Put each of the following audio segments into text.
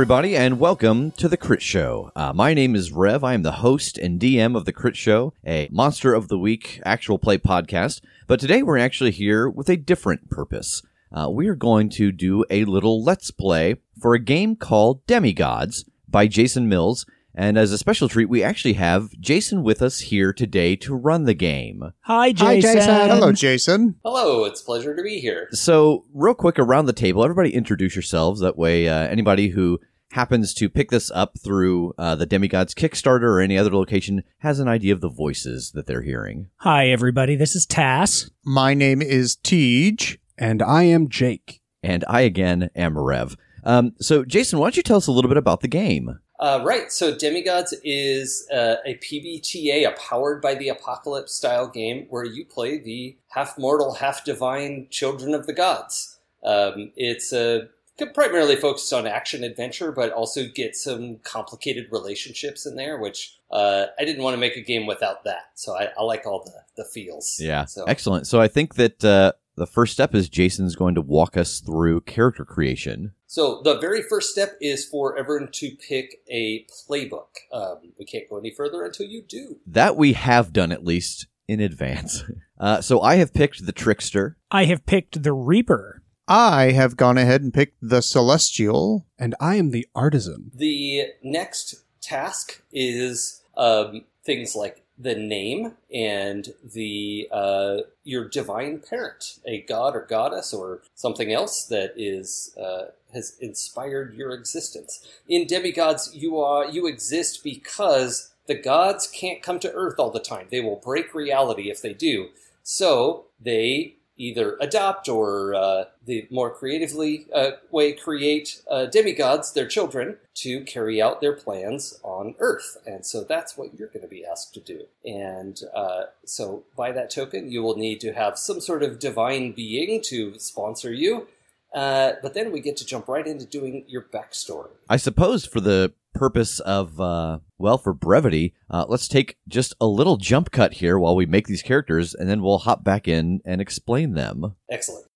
Everybody, and welcome to the Crit Show. Uh, my name is Rev. I am the host and DM of the Crit Show, a Monster of the Week actual play podcast. But today we're actually here with a different purpose. Uh, we are going to do a little Let's Play for a game called Demigods by Jason Mills. And as a special treat, we actually have Jason with us here today to run the game. Hi, Jason. Hello, Jason. Hello, it's a pleasure to be here. So, real quick around the table, everybody introduce yourselves. That way, uh, anybody who happens to pick this up through uh, the Demigods Kickstarter or any other location has an idea of the voices that they're hearing. Hi, everybody. This is Tass. My name is Tej. And I am Jake. And I, again, am Rev. Um, so, Jason, why don't you tell us a little bit about the game? Uh, right, so Demigods is uh, a PBTA, a powered by the apocalypse style game where you play the half mortal, half divine children of the gods. Um, it's uh, primarily focused on action adventure, but also get some complicated relationships in there, which uh, I didn't want to make a game without that. So I, I like all the, the feels. Yeah, So. excellent. So, I think that uh, the first step is Jason's going to walk us through character creation. So the very first step is for everyone to pick a playbook. Um, we can't go any further until you do. That we have done at least in advance. Uh, so, I have picked the Trickster. I have picked the Reaper. I have gone ahead and picked the Celestial. And I am the artisan. The next task is um, things like the name and the uh, your divine parent, a god or goddess or something else that is uh, has inspired your existence. In demigods, you are you exist because the gods can't come to Earth all the time. They will break reality if they do. So they either adopt or uh, the more creatively uh, way create uh, demigods, their children, to carry out their plans on Earth. And so that's what you're going to be asked to do. And uh, so by that token, you will need to have some sort of divine being to sponsor you. Uh, but then we get to jump right into doing your backstory. I suppose for the purpose of, uh, well, for brevity, uh, let's take just a little jump cut here while we make these characters, and then we'll hop back in and explain them. Excellent.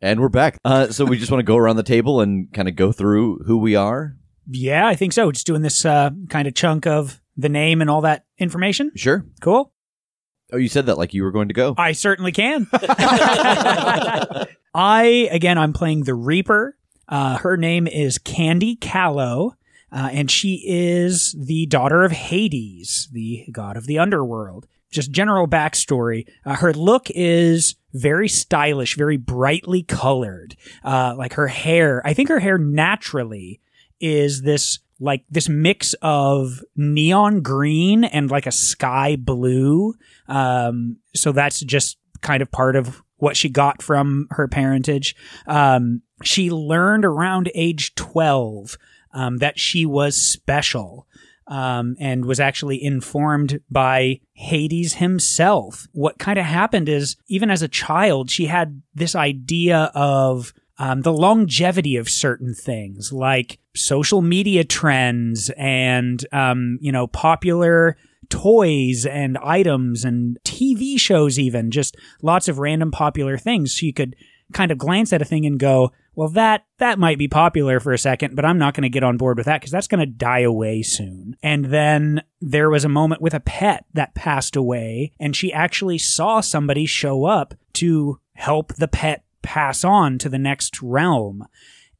And we're back. Uh, so we just want to go around the table and kind of go through who we are. Yeah, I think so. Just doing this uh, kind of chunk of the name and all that information. Sure. Cool. Oh, you said that like you were going to go. I certainly can. I, again, I'm playing the Reaper. Uh, her name is Candy Callow. Uh, and she is the daughter of Hades, the god of the underworld. Just general backstory. Uh, her look is very stylish, very brightly colored. Uh, like her hair, I think her hair naturally is this like this mix of neon green and like a sky blue. Um, so that's just kind of part of what she got from her parentage. Um, she learned around age 12 um, that she was special. Um, and was actually informed by Hades himself. What kind of happened is, even as a child, she had this idea of um, the longevity of certain things, like social media trends and um, you know popular toys and items and TV shows, even just lots of random popular things. She could kind of glance at a thing and go, well, that, that might be popular for a second, but I'm not going to get on board with that because that's going to die away soon. And then there was a moment with a pet that passed away and she actually saw somebody show up to help the pet pass on to the next realm.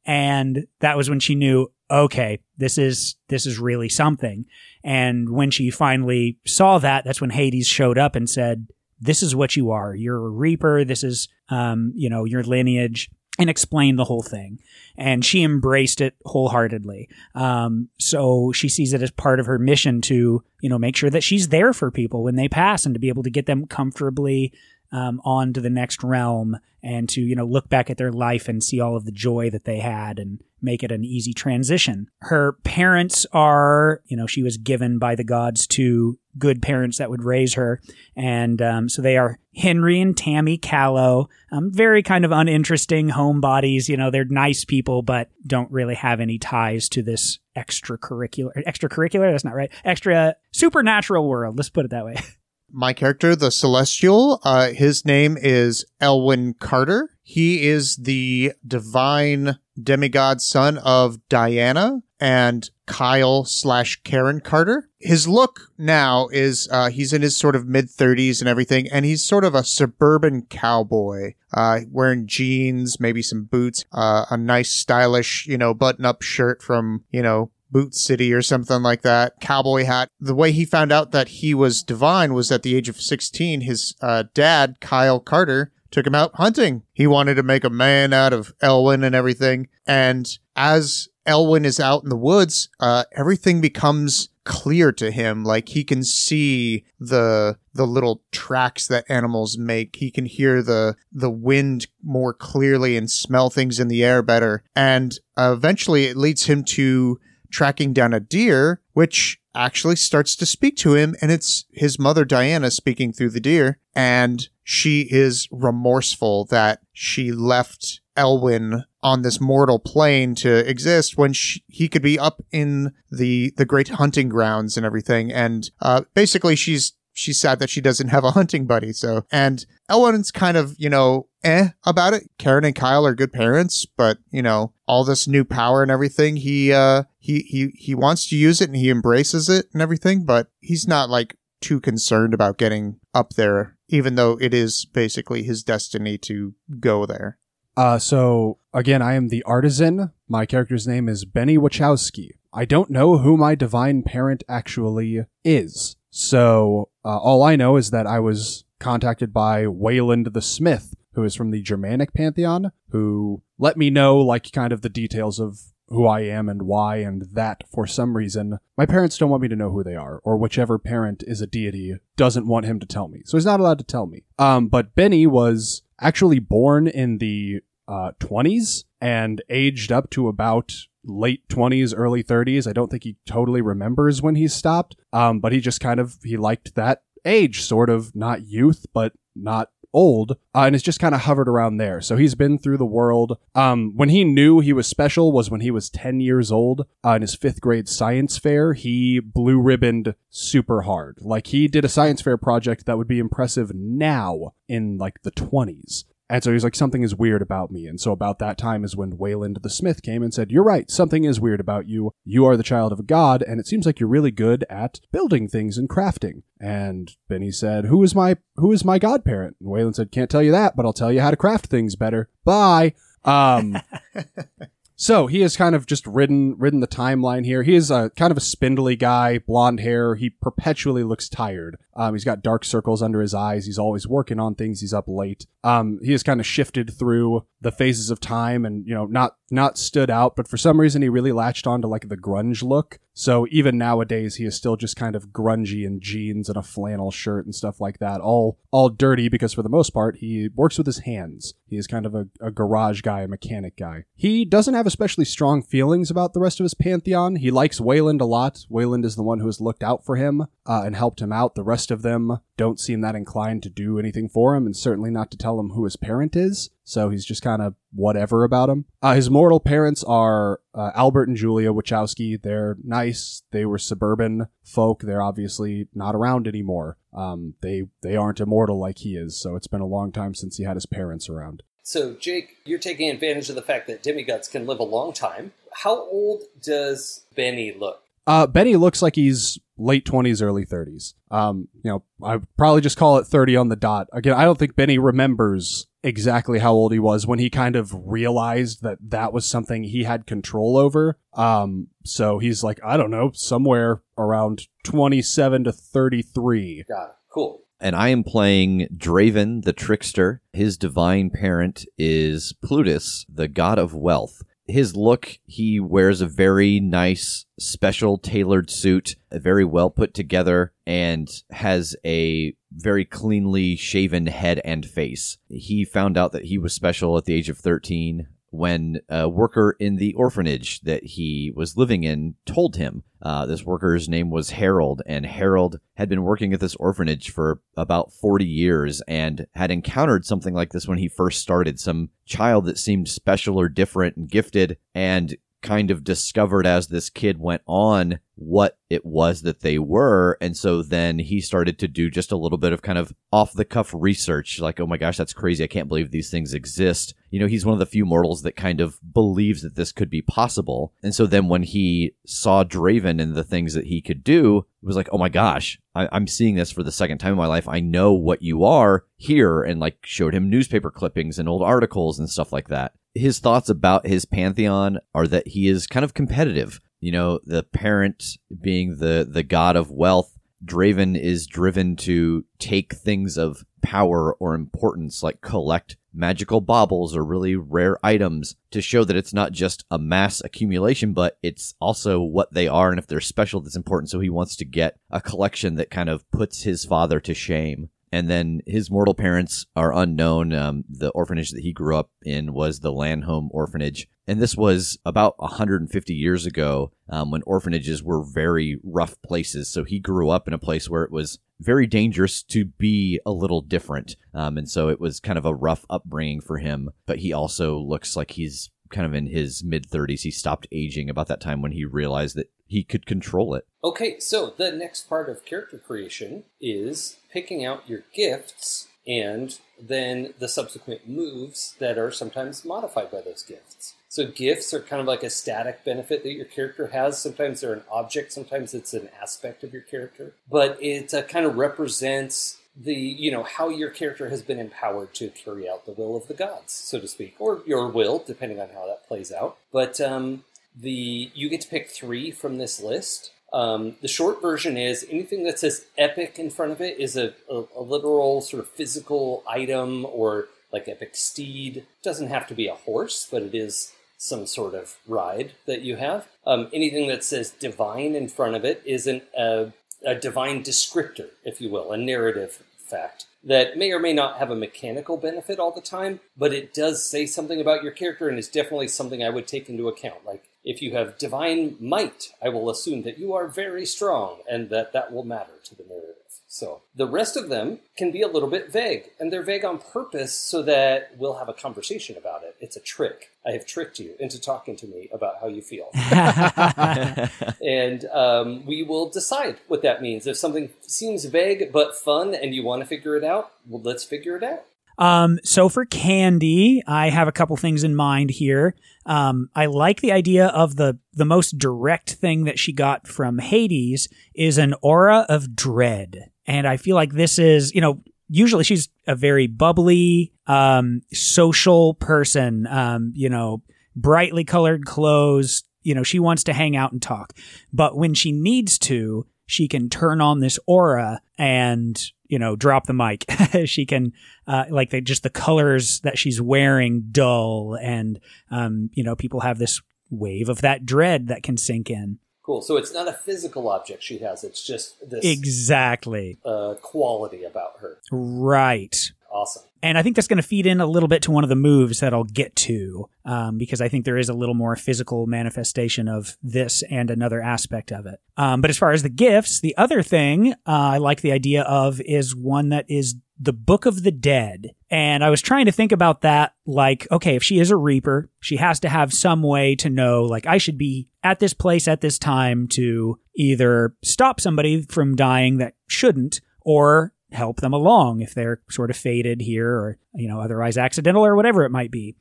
And that was when she knew, okay, this is, this is really something. And when she finally saw that, that's when Hades showed up and said, this is what you are. You're a reaper. This is, um, you know, your lineage and explain the whole thing. And she embraced it wholeheartedly. Um, so she sees it as part of her mission to, you know, make sure that she's there for people when they pass and to be able to get them comfortably um, on to the next realm and to you know look back at their life and see all of the joy that they had and make it an easy transition. Her parents are you know she was given by the gods to good parents that would raise her. And um, so they are henry and tammy callow um, very kind of uninteresting homebodies you know they're nice people but don't really have any ties to this extracurricular extracurricular that's not right extra supernatural world let's put it that way my character, the Celestial, uh, his name is Elwin Carter. He is the divine demigod son of Diana and Kyle slash Karen Carter. His look now is uh, he's in his sort of mid 30s and everything, and he's sort of a suburban cowboy, uh, wearing jeans, maybe some boots, uh, a nice stylish, you know, button up shirt from, you know, Boot City or something like that, cowboy hat. The way he found out that he was divine was at the age of 16. His uh, dad, Kyle Carter, took him out hunting. He wanted to make a man out of Elwin and everything. And as Elwin is out in the woods, uh, everything becomes clear to him. Like he can see the the little tracks that animals make. He can hear the the wind more clearly and smell things in the air better. And uh, eventually, it leads him to tracking down a deer, which actually starts to speak to him. And it's his mother, Diana, speaking through the deer. And she is remorseful that she left Elwin on this mortal plane to exist when she, he could be up in the the great hunting grounds and everything. And uh, basically, she's she's sad that she doesn't have a hunting buddy. So, and Elwin's kind of, you know, eh about it. Karen and Kyle are good parents, but, you know, all this new power and everything, he, uh, he, he, he wants to use it and he embraces it and everything, but he's not like too concerned about getting up there, even though it is basically his destiny to go there. Uh, so again, I am the artisan. My character's name is Benny Wachowski. I don't know who my divine parent actually is. So uh, all I know is that I was contacted by Wayland the Smith, who is from the Germanic pantheon, who let me know like kind of the details of who I am and why, and that for some reason my parents don't want me to know who they are, or whichever parent is a deity doesn't want him to tell me. So he's not allowed to tell me. Um, but Benny was actually born in the uh, 20s and aged up to about late 20s early 30s i don't think he totally remembers when he stopped um, but he just kind of he liked that age sort of not youth but not old uh, and it's just kind of hovered around there. So he's been through the world. Um, when he knew he was special was when he was 10 years old uh, in his fifth grade science fair. He blue ribboned super hard. Like he did a science fair project that would be impressive now in like the 20s and so he's like, something is weird about me. And so about that time is when Wayland the Smith came and said, You're right, something is weird about you. You are the child of a god, and it seems like you're really good at building things and crafting. And Benny said, Who is my who is my godparent? And Wayland said, Can't tell you that, but I'll tell you how to craft things better. Bye. Um So he has kind of just ridden ridden the timeline here. He is a kind of a spindly guy, blonde hair. He perpetually looks tired. Um, he's got dark circles under his eyes. He's always working on things. He's up late. Um, he has kind of shifted through the phases of time, and you know, not not stood out, but for some reason he really latched on to like the grunge look. So even nowadays he is still just kind of grungy in jeans and a flannel shirt and stuff like that. All all dirty because for the most part he works with his hands. He is kind of a, a garage guy, a mechanic guy. He doesn't have especially strong feelings about the rest of his pantheon. He likes Wayland a lot. Wayland is the one who has looked out for him uh, and helped him out. The rest of them don't seem that inclined to do anything for him and certainly not to tell him who his parent is. So he's just kind of whatever about him. Uh, his mortal parents are uh, Albert and Julia Wachowski. They're nice. They were suburban folk. They're obviously not around anymore. Um, they they aren't immortal like he is. So it's been a long time since he had his parents around. So, Jake, you're taking advantage of the fact that demigods can live a long time. How old does Benny look? Uh, Benny looks like he's late 20s, early 30s. Um, you know, I probably just call it 30 on the dot. Again, I don't think Benny remembers exactly how old he was when he kind of realized that that was something he had control over. Um, so he's like, I don't know, somewhere around 27 to 33. Got it. Cool. And I am playing Draven the Trickster. His divine parent is Plutus, the god of wealth. His look, he wears a very nice, special tailored suit, very well put together, and has a very cleanly shaven head and face. He found out that he was special at the age of 13 when a worker in the orphanage that he was living in told him. Uh, this worker's name was Harold, and Harold had been working at this orphanage for about 40 years and had encountered something like this when he first started some child that seemed special or different and gifted, and kind of discovered as this kid went on what it was that they were. And so then he started to do just a little bit of kind of off the cuff research, like, oh my gosh, that's crazy. I can't believe these things exist. You know, he's one of the few mortals that kind of believes that this could be possible. And so then when he saw Draven and the things that he could do, it was like, oh my gosh, I- I'm seeing this for the second time in my life. I know what you are here and like showed him newspaper clippings and old articles and stuff like that his thoughts about his pantheon are that he is kind of competitive. You know, the parent being the the god of wealth, Draven is driven to take things of power or importance, like collect magical baubles or really rare items, to show that it's not just a mass accumulation, but it's also what they are, and if they're special, that's important. So he wants to get a collection that kind of puts his father to shame and then his mortal parents are unknown. Um, the orphanage that he grew up in was the Landhome Orphanage, and this was about 150 years ago um, when orphanages were very rough places. So he grew up in a place where it was very dangerous to be a little different, um, and so it was kind of a rough upbringing for him. But he also looks like he's kind of in his mid 30s. He stopped aging about that time when he realized that he could control it. Okay, so the next part of character creation is picking out your gifts and then the subsequent moves that are sometimes modified by those gifts. So gifts are kind of like a static benefit that your character has. Sometimes they're an object, sometimes it's an aspect of your character, but it uh, kind of represents the you know how your character has been empowered to carry out the will of the gods, so to speak, or your will, depending on how that plays out. But um, the you get to pick three from this list. Um, the short version is anything that says epic in front of it is a, a, a literal sort of physical item or like epic steed. It doesn't have to be a horse, but it is some sort of ride that you have. Um, anything that says divine in front of it is an, a, a divine descriptor, if you will, a narrative fact that may or may not have a mechanical benefit all the time, but it does say something about your character and is definitely something I would take into account. Like if you have divine might, I will assume that you are very strong and that that will matter to the narrative. So the rest of them can be a little bit vague, and they're vague on purpose so that we'll have a conversation about it. It's a trick. I have tricked you into talking to me about how you feel. and um, we will decide what that means. If something seems vague but fun and you want to figure it out, well, let's figure it out. Um, so for Candy, I have a couple things in mind here. Um, I like the idea of the the most direct thing that she got from Hades is an aura of dread, and I feel like this is, you know, usually she's a very bubbly, um, social person. Um, you know, brightly colored clothes. You know, she wants to hang out and talk, but when she needs to, she can turn on this aura and you know, drop the mic. she can, uh, like they just the colors that she's wearing dull and, um, you know, people have this wave of that dread that can sink in. Cool. So it's not a physical object she has. It's just this Exactly. uh, quality about her. Right. Awesome. And I think that's going to feed in a little bit to one of the moves that I'll get to, um, because I think there is a little more physical manifestation of this and another aspect of it. Um, but as far as the gifts, the other thing uh, I like the idea of is one that is the Book of the Dead. And I was trying to think about that like, okay, if she is a Reaper, she has to have some way to know, like, I should be at this place at this time to either stop somebody from dying that shouldn't or help them along if they're sort of faded here or, you know, otherwise accidental or whatever it might be.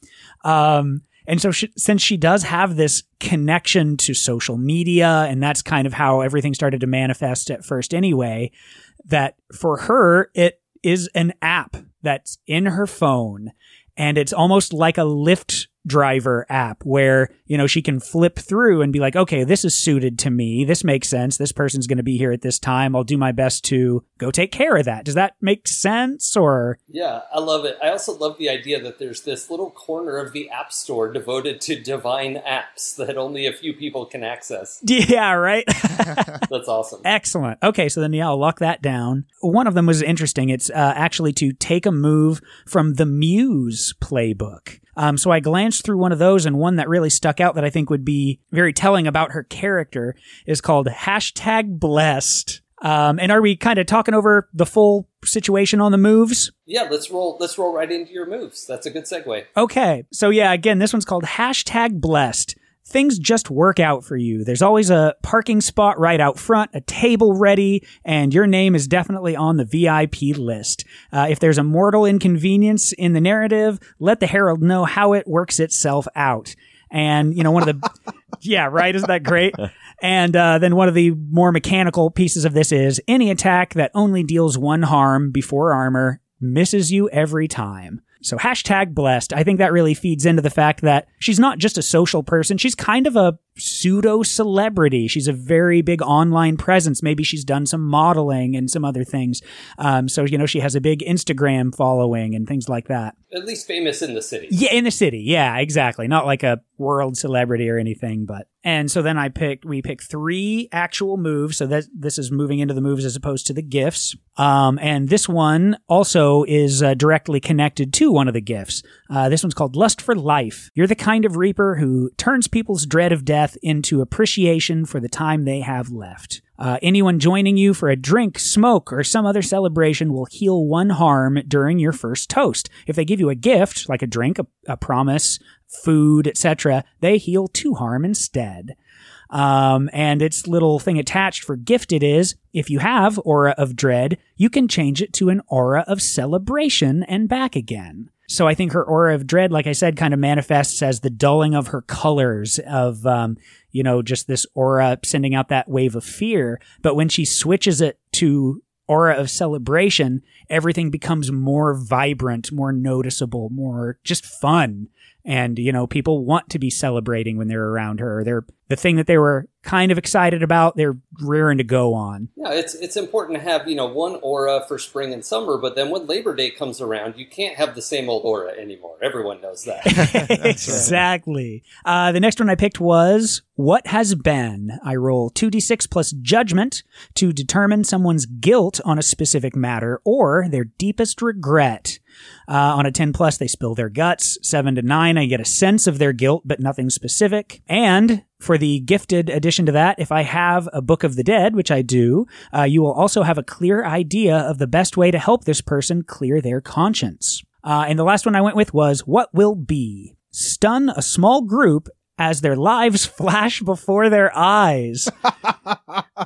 Um, and so she, since she does have this connection to social media, and that's kind of how everything started to manifest at first anyway, that for her, it is an app that's in her phone and it's almost like a Lyft driver app where, you know, she can flip through and be like, okay, this is suited to me. This makes sense. This person's going to be here at this time. I'll do my best to go take care of that. Does that make sense or? Yeah, I love it. I also love the idea that there's this little corner of the App Store devoted to divine apps that only a few people can access. Yeah, right. That's awesome. Excellent. Okay, so then yeah, I'll lock that down. One of them was interesting. It's uh, actually to take a move from the Muse playbook. Um, so I glanced through one of those, and one that really stuck out that I think would be very telling about her character is called hashtag blessed. Um, and are we kind of talking over the full situation on the moves? Yeah, let's roll. Let's roll right into your moves. That's a good segue. Okay. So yeah, again, this one's called hashtag blessed. Things just work out for you. There's always a parking spot right out front, a table ready, and your name is definitely on the VIP list. Uh, if there's a mortal inconvenience in the narrative, let the herald know how it works itself out. And, you know, one of the, yeah, right? Isn't that great? And uh, then one of the more mechanical pieces of this is any attack that only deals one harm before armor misses you every time. So hashtag blessed. I think that really feeds into the fact that she's not just a social person. She's kind of a pseudo celebrity. She's a very big online presence. Maybe she's done some modeling and some other things. Um, so, you know, she has a big Instagram following and things like that. At least famous in the city. Yeah, in the city. Yeah, exactly. Not like a world celebrity or anything, but and so then I picked we picked three actual moves. So that this is moving into the moves as opposed to the gifts. Um, and this one also is uh, directly connected to one of the gifts. Uh, this one's called Lust for Life. You're the kind of reaper who turns people's dread of death into appreciation for the time they have left. Uh, anyone joining you for a drink, smoke, or some other celebration will heal one harm during your first toast. If they give you a gift, like a drink, a, a promise, food, etc., they heal to harm instead. Um, and its little thing attached for gifted is if you have aura of dread, you can change it to an aura of celebration and back again. So I think her aura of dread, like I said, kind of manifests as the dulling of her colors of, um, you know, just this aura sending out that wave of fear. But when she switches it to aura of celebration, everything becomes more vibrant, more noticeable, more just fun. And, you know, people want to be celebrating when they're around her. They're the thing that they were kind of excited about, they're rearing to go on. Yeah, it's it's important to have you know one aura for spring and summer, but then when Labor Day comes around, you can't have the same old aura anymore. Everyone knows that. exactly. Uh, the next one I picked was What Has Been. I roll 2d6 plus judgment to determine someone's guilt on a specific matter or their deepest regret. Uh, on a 10 plus, they spill their guts. 7 to 9, I get a sense of their guilt, but nothing specific. And for the gifted addition to that, if I have a Book of the Dead, which I do, uh, you will also have a clear idea of the best way to help this person clear their conscience. Uh, and the last one I went with was What Will Be? Stun a small group as their lives flash before their eyes.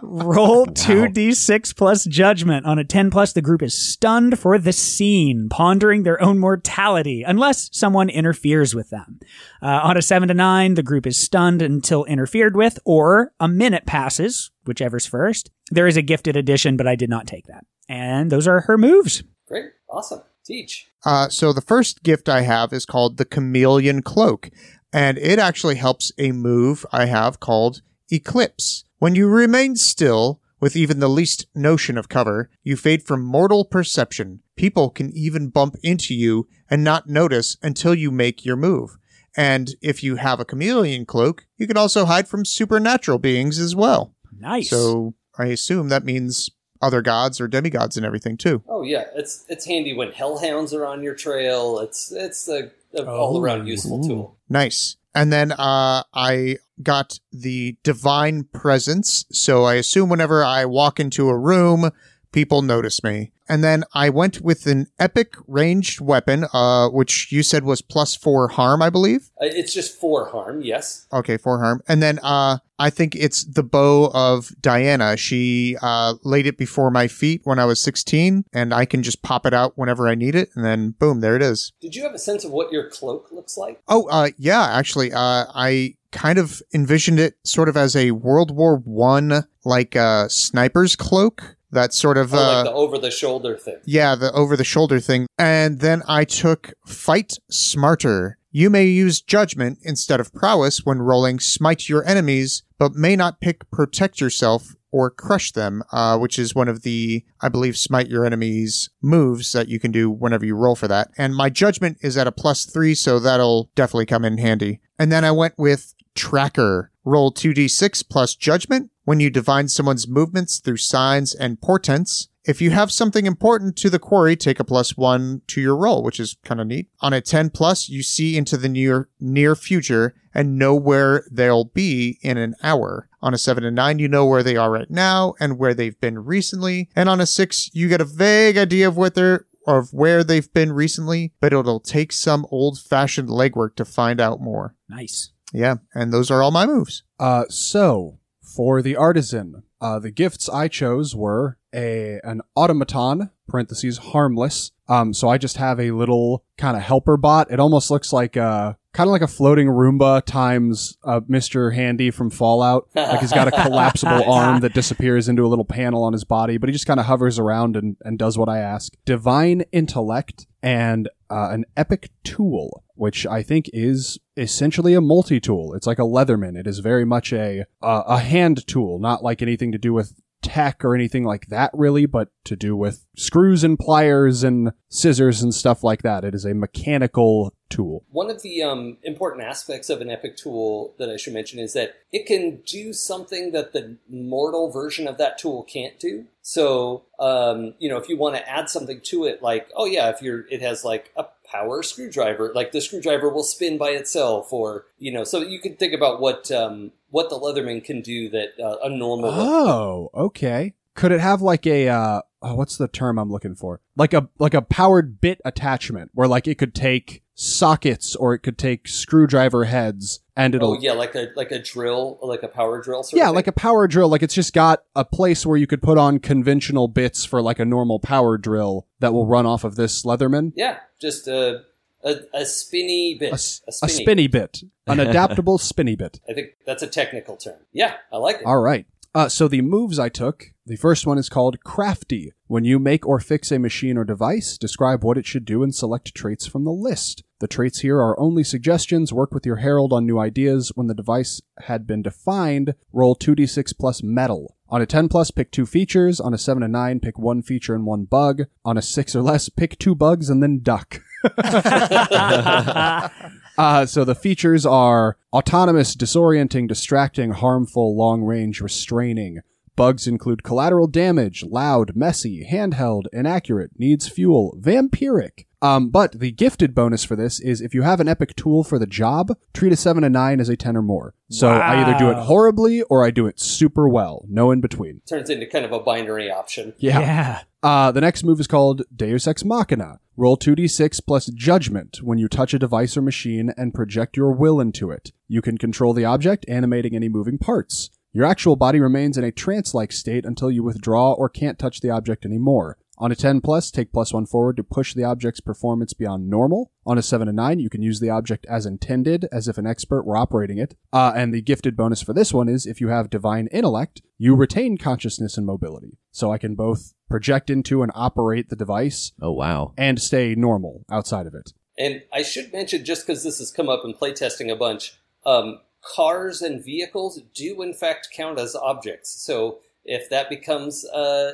Roll 2d6 plus judgment. On a 10 plus, the group is stunned for the scene, pondering their own mortality, unless someone interferes with them. Uh, on a 7 to 9, the group is stunned until interfered with, or a minute passes, whichever's first. There is a gifted addition, but I did not take that. And those are her moves. Great, awesome. Teach. Uh, so the first gift I have is called the Chameleon Cloak, and it actually helps a move I have called Eclipse. When you remain still, with even the least notion of cover, you fade from mortal perception. People can even bump into you and not notice until you make your move. And if you have a chameleon cloak, you can also hide from supernatural beings as well. Nice. So I assume that means other gods or demigods and everything too. Oh yeah, it's it's handy when hellhounds are on your trail. It's it's a, a all around useful tool. Nice. And then uh, I got the divine presence. So I assume whenever I walk into a room, people notice me. And then I went with an epic ranged weapon, uh, which you said was plus four harm, I believe. Uh, It's just four harm, yes. Okay, four harm. And then uh, I think it's the bow of Diana. She uh, laid it before my feet when I was 16, and I can just pop it out whenever I need it. And then boom, there it is. Did you have a sense of what your cloak looks like? Oh, uh, yeah, actually, uh, I kind of envisioned it sort of as a World War One like uh, sniper's cloak. That sort of Oh, uh, like the over the shoulder thing. yeah, the over the shoulder thing. And then I took fight smarter. You may use judgment instead of prowess when rolling smite your enemies, but may not pick protect yourself or crush them, uh, which is one of the, I believe, smite your enemies moves that you can do whenever you roll for that. And my judgment is at a plus three, so that'll definitely come in handy. And then I went with tracker. Roll 2d6 plus judgment when you divine someone's movements through signs and portents. If you have something important to the quarry, take a plus one to your roll, which is kind of neat. On a 10 plus, you see into the near, near future and know where they'll be in an hour. On a 7 and 9, you know where they are right now and where they've been recently. And on a 6, you get a vague idea of what they're, of where they've been recently, but it'll take some old fashioned legwork to find out more. nice. Yeah. And those are all my moves. Uh, so for the artisan, uh, the gifts I chose were a an automaton (parentheses harmless). Um, so I just have a little kind of helper bot. It almost looks like a kind of like a floating Roomba times uh, Mister Handy from Fallout. Like he's got a collapsible arm that disappears into a little panel on his body, but he just kind of hovers around and, and does what I ask. Divine intellect and uh, an epic tool, which I think is essentially a multi-tool. It's like a Leatherman. It is very much a uh, a hand tool, not like anything to do with tech or anything like that really, but to do with screws and pliers and scissors and stuff like that. It is a mechanical tool. One of the um, important aspects of an epic tool that I should mention is that it can do something that the mortal version of that tool can't do. So, um, you know, if you want to add something to it, like, oh yeah, if you're, it has like a power screwdriver, like the screwdriver will spin by itself, or you know, so you can think about what um, what the Leatherman can do that uh, a normal. Oh, okay. Could it have like a uh oh, what's the term I'm looking for? Like a like a powered bit attachment where like it could take sockets or it could take screwdriver heads and it'll Oh yeah, like a like a drill, like a power drill. Sort yeah, like a power drill. Like it's just got a place where you could put on conventional bits for like a normal power drill that will run off of this Leatherman. yeah, just a a, a spinny bit, a spinny. spinny bit, an adaptable spinny bit. I think that's a technical term. Yeah, I like it. All right. Uh, so the moves I took, the first one is called Crafty. When you make or fix a machine or device, describe what it should do and select traits from the list. The traits here are only suggestions. Work with your herald on new ideas. When the device had been defined, roll 2d6 plus mettle. On a 10 plus, pick two features. On a 7 and 9, pick one feature and one bug. On a 6 or less, pick two bugs and then duck. Uh, so the features are autonomous, disorienting, distracting, harmful, long range, restraining. Bugs include collateral damage, loud, messy, handheld, inaccurate, needs fuel, vampiric. Um, but the gifted bonus for this is if you have an epic tool for the job, treat a 7 and 9 as a 10 or more. So I either do it horribly or I do it super well. No in between. Turns into kind of a binary option. yeah. Uh, the next move is called Deus Ex Machina. Roll 2d6 plus Judgment when you touch a device or machine and project your will into it. You can control the object, animating any moving parts. Your actual body remains in a trance like state until you withdraw or can't touch the object anymore. On a 10 plus, take plus 1 forward to push the object's performance beyond normal. On a 7 and 9, you can use the object as intended, as if an expert were operating it. Uh, and the gifted bonus for this one is if you have divine intellect, you retain consciousness and mobility. So I can both project into and operate the device Oh wow. and stay normal outside of it. And I should mention, just because this has come up in playtesting a bunch, um, cars and vehicles do in fact count as objects. So if that becomes uh,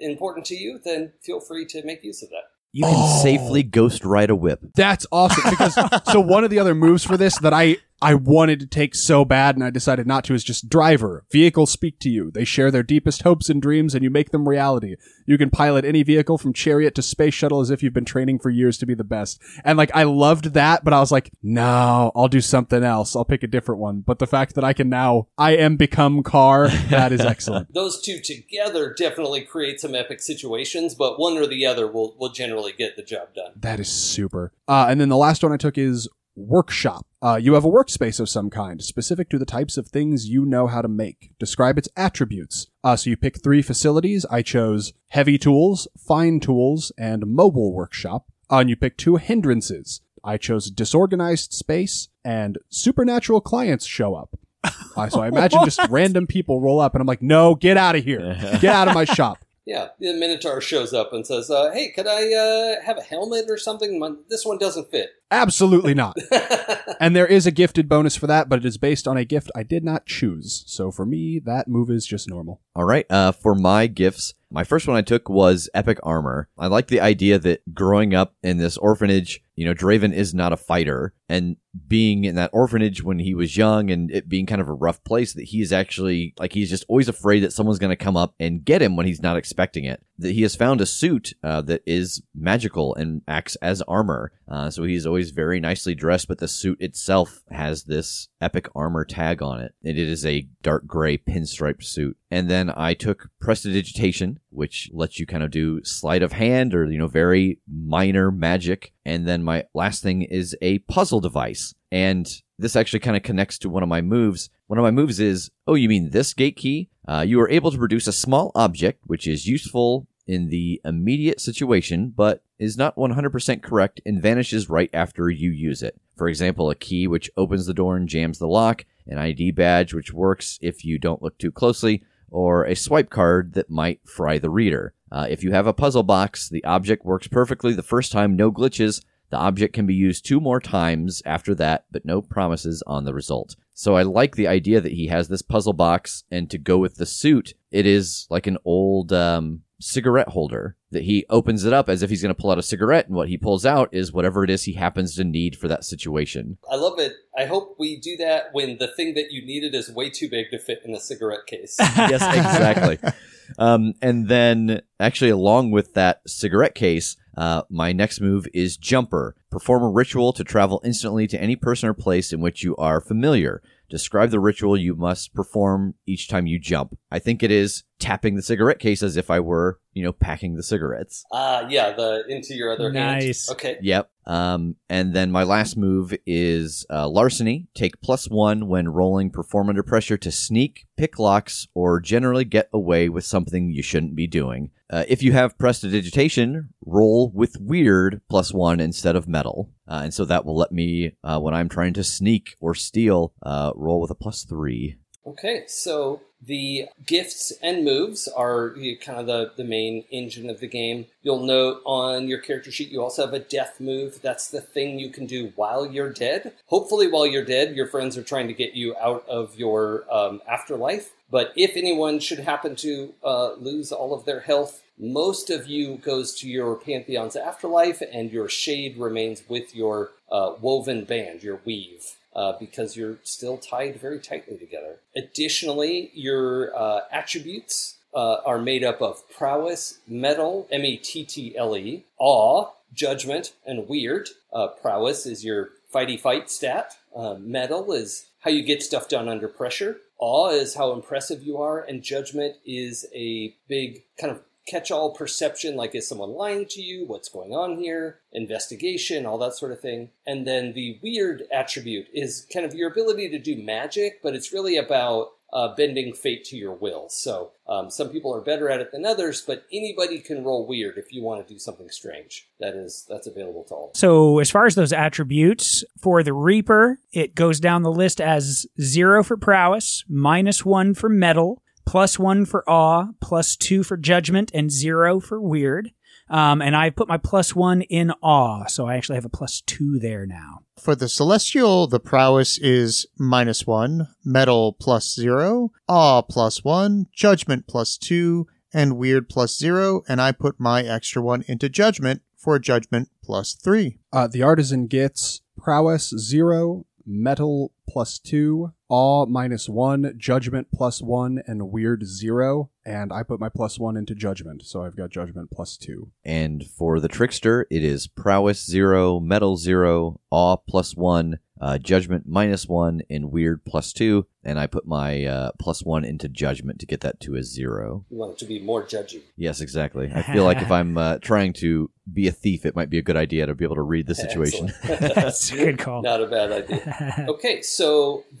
important to you, then feel free to make use of that. You can Oh. safely ghost ride a whip. That's awesome because so one of the other moves for this that I I wanted to take so bad and I decided not to is just driver. Vehicles speak to you. They share their deepest hopes and dreams and you make them reality. You can pilot any vehicle from chariot to space shuttle as if you've been training for years to be the best. And like I loved that, but I was like, no, I'll do something else. I'll pick a different one. But the fact that I can now I am become car, that is excellent. Those two together definitely create some epic situations, but one or the other will, will generally get the job done. That is super. Uh, and then the last one I took is workshop. Uh, you have a workspace of some kind, specific to the types of things you know how to make. Describe its attributes. Uh, so you pick three facilities. I chose heavy tools, fine tools, and mobile workshop. Uh, and you pick two hindrances. I chose disorganized space and supernatural clients show up. Uh, so I imagine just random people roll up, and I'm like, no, get out of here. Get out of my shop. Yeah, the Minotaur shows up and says, uh, "Hey, could I uh, have a helmet or something? My, this one doesn't fit." Absolutely not. and there is a gifted bonus for that, but it is based on a gift I did not choose. So for me, that move is just normal. All right. Uh, for my gifts, my first one I took was epic armor. I like the idea that growing up in this orphanage, you know, Draven is not a fighter, and being in that orphanage when he was young and it being kind of a rough place, that he is actually like he's just always afraid that someone's going to come up and get him when he's not expecting it. That he has found a suit uh, that is magical and acts as armor. Uh, so he's always very nicely dressed, but the suit itself has this epic armor tag on it. And it is a dark gray pinstripe suit. And then I took prestidigitation, which lets you kind of do sleight of hand or, you know, very minor magic. And then my last thing is a puzzle device. And this actually kind of connects to one of my moves. One of my moves is, oh, you mean this gate key? Uh, you are able to produce a small object, which is useful in the immediate situation, but is not 100% correct and vanishes right after you use it. For example, a key which opens the door and jams the lock, an ID badge which works if you don't look too closely, or a swipe card that might fry the reader. Uh, if you have a puzzle box, the object works perfectly the first time, no glitches. The object can be used two more times after that, but no promises on the result. So I like the idea that he has this puzzle box, and to go with the suit, it is like an old um, cigarette holder that he opens it up as if he's going to pull out a cigarette, and what he pulls out is whatever it is he happens to need for that situation. I love it. I hope we do that when the thing that you needed is way too big to fit in a cigarette case. yes, exactly. Um, and then, actually, along with that cigarette case, uh, my next move is Jumper. Perform a ritual to travel instantly to any person or place in which you are familiar. Describe the ritual you must perform each time you jump. I think it is tapping the cigarette case as if I were, you know, packing the cigarettes. Ah, yeah, the into your other hand. Nice. Okay. Yep. Um, and then my last move is uh, larceny. Take plus one when rolling. Perform under pressure to sneak, pick locks, or generally get away with something you shouldn't be doing. Uh, if you have prestidigitation, roll with weird plus one instead of mettle, uh, and so that will let me uh, when I'm trying to sneak or steal, uh, roll with a plus three. Okay, so the gifts and moves are kind of the, the main engine of the game. You'll note on your character sheet you also have a death move. That's the thing you can do while you're dead. Hopefully, while you're dead, your friends are trying to get you out of your um, afterlife. But if anyone should happen to uh, lose all of their health, most of you goes to your Pantheon's afterlife, and your shade remains with your uh, woven band, your weave uh, because you're still tied very tightly together. Additionally, your uh, attributes uh, are made up of prowess, mettle, M E T T L E, awe, judgment, and weird. Uh, prowess is your fighty fight stat. Uh, mettle is how you get stuff done under pressure. Awe is how impressive you are, and judgment is a big kind of catch-all perception like is someone lying to you? What's going on here? Investigation all that sort of thing. And then the weird attribute is kind of your ability to do magic but it's really about uh, bending fate to your will. So um, some people are better at it than others but anybody can roll weird if you want to do something strange. That is that's available to all So, as far as those attributes for the Reaper, it goes down the list as zero for prowess, minus one for mettle, plus one for awe, plus two for judgment, and zero for weird. Um, and I put my plus one in awe, so I actually have a plus two there now. For the celestial, the prowess is minus one, mettle plus zero, awe plus one, judgment plus two, and weird plus zero. And I put my extra one into judgment for judgment plus three. Uh, the artisan gets prowess zero, mettle plus two, awe minus one, judgment plus one, and weird zero. And I put my plus one into judgment, so I've got judgment plus two. And for the trickster, it is prowess zero, mettle zero, awe plus one, uh, judgment minus one, and weird plus two. And I put my uh, plus one into judgment to get that to a zero. You want it to be more judgy. Yes, exactly. I feel like if I'm uh, trying to be a thief, it might be a good idea to be able to read the situation. That's a good call. Not a bad idea. Okay, so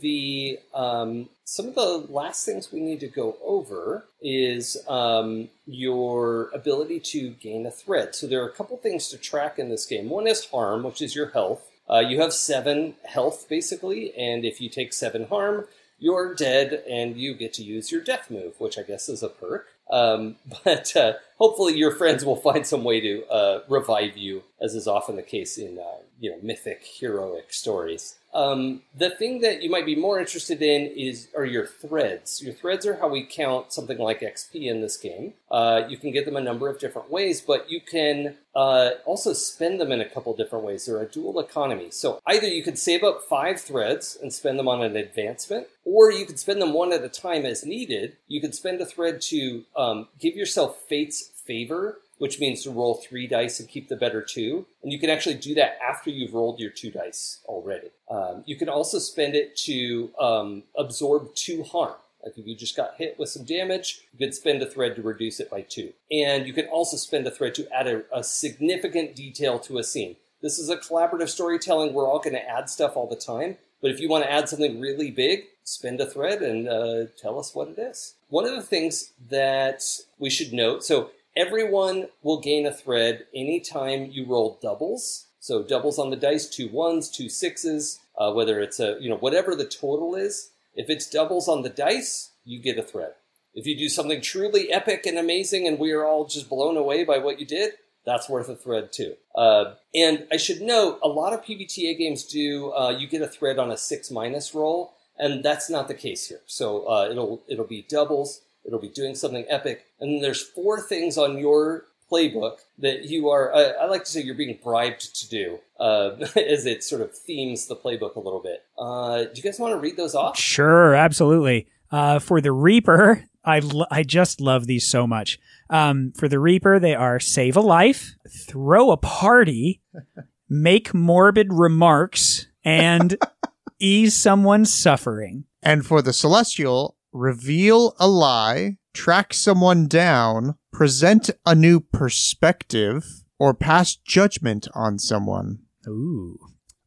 the um, some of the last things we need to go over is um, your ability to gain a thread. So there are a couple things to track in this game. One is harm, which is your health. Uh, you have seven health basically, and if you take seven harm, you're dead, and you get to use your death move, which I guess is a perk. Um, but uh, hopefully, your friends will find some way to uh, revive you, as is often the case in uh, you know mythic heroic stories. Um, the thing that you might be more interested in is are your threads. Your threads are how we count something like XP in this game. Uh, you can get them a number of different ways, but you can uh, also spend them in a couple different ways. They're a dual economy. So either you could save up five threads and spend them on an advancement, or you could spend them one at a time as needed. You could spend a thread to um, give yourself Fate's favor which means to roll three dice and keep the better two. And you can actually do that after you've rolled your two dice already. Um, you can also spend it to um, absorb two harm. Like if you just got hit with some damage, you could spend a thread to reduce it by two. And you can also spend a thread to add a, a significant detail to a scene. This is a collaborative storytelling. We're all going to add stuff all the time. But if you want to add something really big, spend a thread and uh, tell us what it is. One of the things that we should note so Everyone will gain a thread anytime you roll doubles. So doubles on the dice, two ones, two sixes, uh, whether it's a, you know, whatever the total is. If it's doubles on the dice, you get a thread. If you do something truly epic and amazing and we are all just blown away by what you did, that's worth a thread too. Uh, and I should note, a lot of PBTA games do, uh, you get a thread on a six minus roll, and that's not the case here. So uh, it'll, it'll be doubles, It'll be doing something epic. And then there's four things on your playbook that you are, uh, I like to say you're being bribed to do, uh, as it sort of themes the playbook a little bit. Uh, do you guys want to read those off? Sure, absolutely. Uh, for the Reaper, I, lo- I just love these so much. Um, for the Reaper, they are save a life, throw a party, make morbid remarks, and ease someone's suffering. And for the celestial, reveal a lie, track someone down, present a new perspective, or pass judgment on someone. Ooh.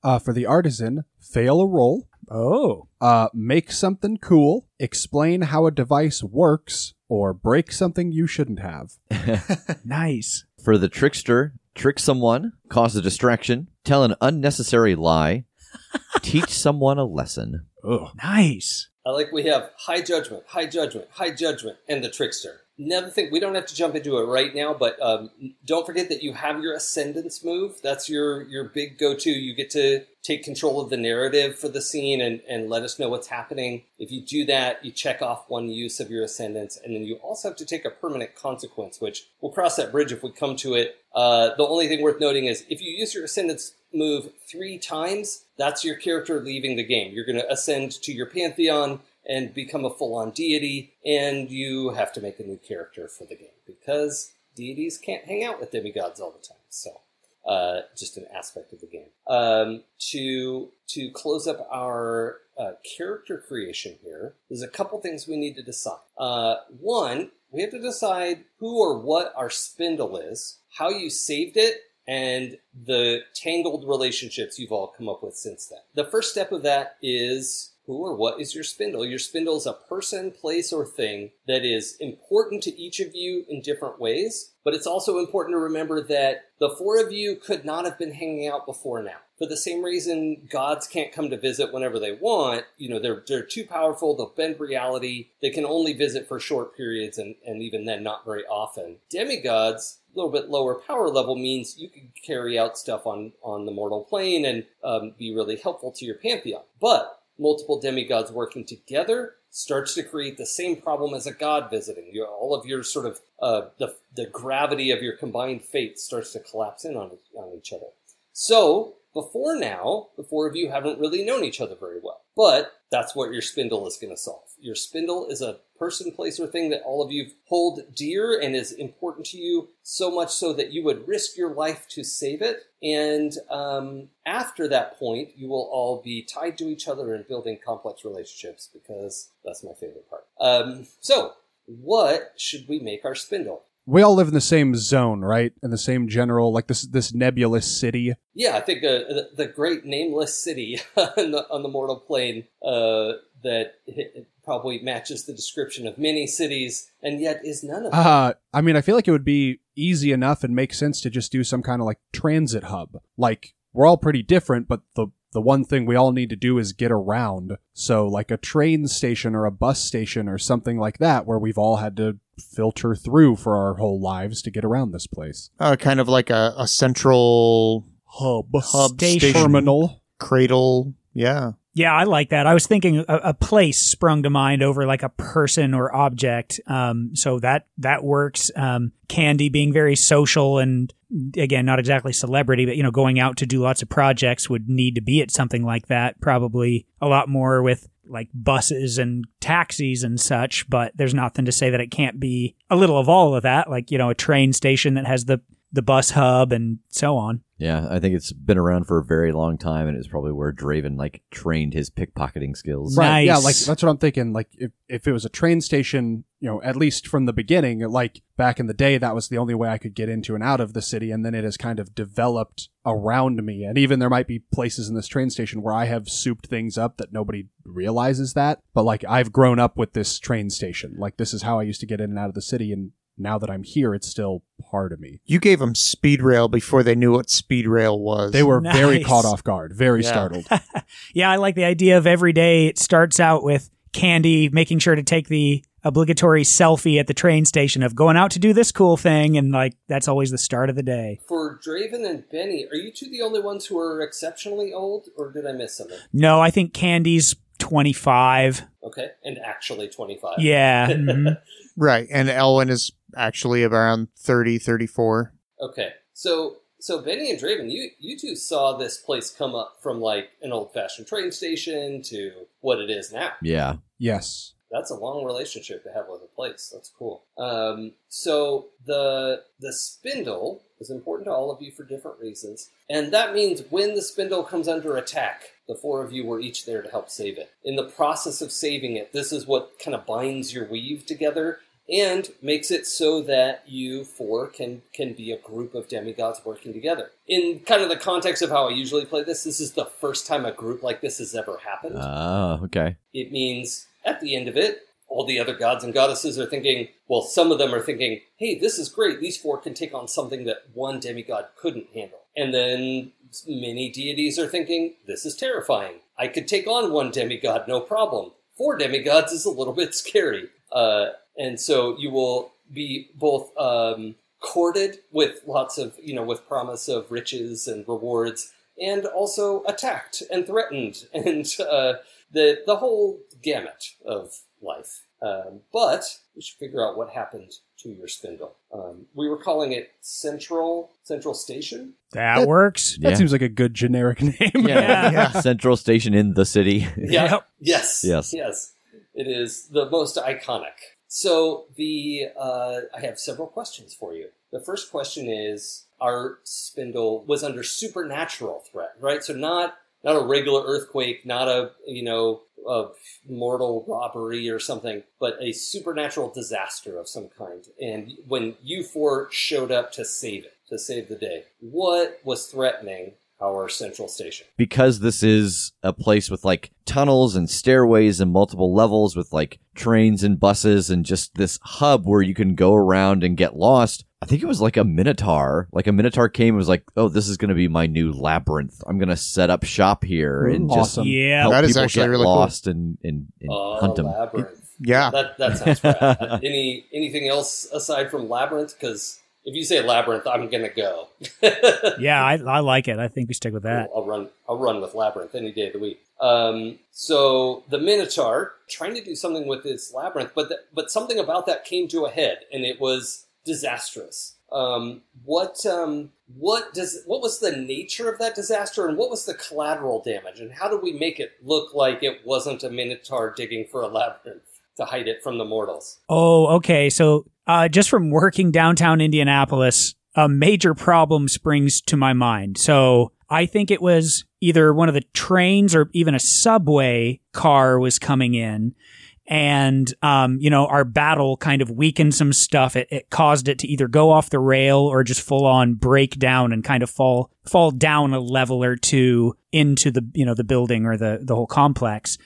Uh, for the artisan, fail a roll, Oh. uh, make something cool, explain how a device works, or break something you shouldn't have. Nice. For the trickster, trick someone, cause a distraction, tell an unnecessary lie, teach someone a lesson. Ugh. Nice. I like we have high judgment, high judgment, high judgment, and the trickster. Another thing, we don't have to jump into it right now, but um, don't forget that you have your ascendance move. That's your your big go to. You get to take control of the narrative for the scene and, and let us know what's happening. If you do that, you check off one use of your ascendance, and then you also have to take a permanent consequence, which we'll cross that bridge if we come to it. Uh, the only thing worth noting is if you use your ascendance move three times, that's your character leaving the game. You're going to ascend to your pantheon and become a full on deity, and you have to make a new character for the game because deities can't hang out with demigods all the time. So, uh, just an aspect of the game. Um, to to close up our uh, character creation here, there's a couple things we need to decide. Uh, one, we have to decide who or what our spindle is, how you saved it, and the tangled relationships you've all come up with since then. The first step of that is who or what is your spindle? Your spindle is a person, place, or thing that is important to each of you in different ways, but it's also important to remember that the four of you could not have been hanging out before now. For the same reason gods can't come to visit whenever they want, you know, they're, they're too powerful, they'll bend reality, they can only visit for short periods and, and even then not very often. Demigods, a little bit lower power level means you can carry out stuff on, on the mortal plane and um, be really helpful to your pantheon. But multiple demigods working together starts to create the same problem as a god visiting. You, all of your sort of uh, the the gravity of your combined fate starts to collapse in on on each other. So before now, the four of you haven't really known each other very well. But that's what your spindle is going to solve. Your spindle is a person, place, or thing that all of you hold dear and is important to you, so much so that you would risk your life to save it. And um, after that point, you will all be tied to each other and building complex relationships because that's my favorite part. Um, so, what should we make our spindle? We all live in the same zone, right? In the same general, like this this nebulous city. Yeah, I think uh, the, the great nameless city on, the, on the mortal plane uh, that probably matches the description of many cities, and yet is none of them. Uh, I mean, I feel like it would be easy enough and make sense to just do some kind of like transit hub. Like we're all pretty different, but the the one thing we all need to do is get around. So like a train station or a bus station or something like that where we've all had to filter through for our whole lives to get around this place. Uh, kind of like a, a central Hub. hub Station. station, Terminal. cradle. Yeah. Yeah, I like that. I was thinking a, a place sprung to mind over like a person or object. Um, so that that works. Um, Candy being very social and again not exactly celebrity, but you know going out to do lots of projects would need to be at something like that. Probably a lot more with like buses and taxis and such. But there's nothing to say that it can't be a little of all of that. Like you know a train station that has the the bus hub and so on. Yeah, I think it's been around for a very long time, and it's probably where Draven like trained his pickpocketing skills. Right. Yeah, like that's what I'm thinking. Like if, if it was a train station, you know, at least from the beginning, like back in the day, that was the only way I could get into and out of the city. And then it has kind of developed around me. And even there might be places in this train station where I have souped things up that nobody realizes that. But like I've grown up with this train station. Like this is how I used to get in and out of the city. And now that I'm here, it's still part of me. You gave them speed rail before they knew what speed rail was. They were very caught off guard, very Yeah. startled. Yeah, I like the idea of every day it starts out with Candy making sure to take the obligatory selfie at the train station of going out to do this cool thing, and like that's always the start of the day. For Draven and Benny, are you two the only ones who are exceptionally old, or did I miss something? No, I think Candy's 25. Okay, and actually 25. Yeah. mhm. right. And Elwyn is actually around 30, 34. Okay, so so Benny and Draven, you you two saw this place come up from like an old fashioned train station to what it is now. Yeah. yes. That's a long relationship to have with a place. That's cool. Um, so the the spindle is important to all of you for different reasons, and that means when the spindle comes under attack, the four of you were each there to help save it. In the process of saving it, this is what kind of binds your weave together and makes it so that you four can can be a group of demigods working together. In kind of the context of how I usually play this, this is the first time a group like this has ever happened. Oh, okay. It means at the end of it, all the other gods and goddesses are thinking, well, some of them are thinking, hey, this is great. These four can take on something that one demigod couldn't handle. And then many deities are thinking, this is terrifying. I could take on one demigod, no problem. Four demigods is a little bit scary. Uh, and so you will be both um, courted with lots of, you know, with promise of riches and rewards, and also attacked and threatened, and uh, the the whole gamut of life. Um, but we should figure out what happened to your spindle. Um, we were calling it Central Central Station. that works. That Yeah. seems like a good generic name. Yeah. Yeah. Central station in the city. Yeah. Yep. Yes. Yes. Yes. It is the most iconic. So the uh, I have several questions for you. The first question is: Our spindle was under supernatural threat, right? So not not a regular earthquake, not a you know a mortal robbery or something, but a supernatural disaster of some kind. And when you four showed up to save it, to save the day. What was threatening our central station? because this is a place with like tunnels and stairways and multiple levels with like trains and buses and just this hub where you can go around and get lost. I think it was like a minotaur. Like a minotaur came and was like, "Oh, this is going to be my new labyrinth. I'm going to set up shop here and just Awesome. Yeah. help That is people actually get really cool. lost and and, and Uh, hunt them." labyrinth. Yeah. That that sounds rad. Any anything else aside from labyrinth? Because if you say labyrinth, I'm gonna go. Yeah, I, I like it. I think we stick with that. I'll run. I'll run with labyrinth any day of the week. Um, so the Minotaur trying to do something with this labyrinth, but th- but something about that came to a head, and it was disastrous. Um, what um, what does what was the nature of that disaster, and what was the collateral damage, and how do we make it look like it wasn't a Minotaur digging for a labyrinth to hide it from the mortals? Oh, okay. So uh, just from working downtown Indianapolis, a major problem springs to my mind. So I think it was either one of the trains or even a subway car was coming in. And, um, you know, our battle kind of weakened some stuff. It, it caused it to either go off the rail or just full on break down and kind of fall, fall down a level or two into the, you know, the building or the, the whole complex.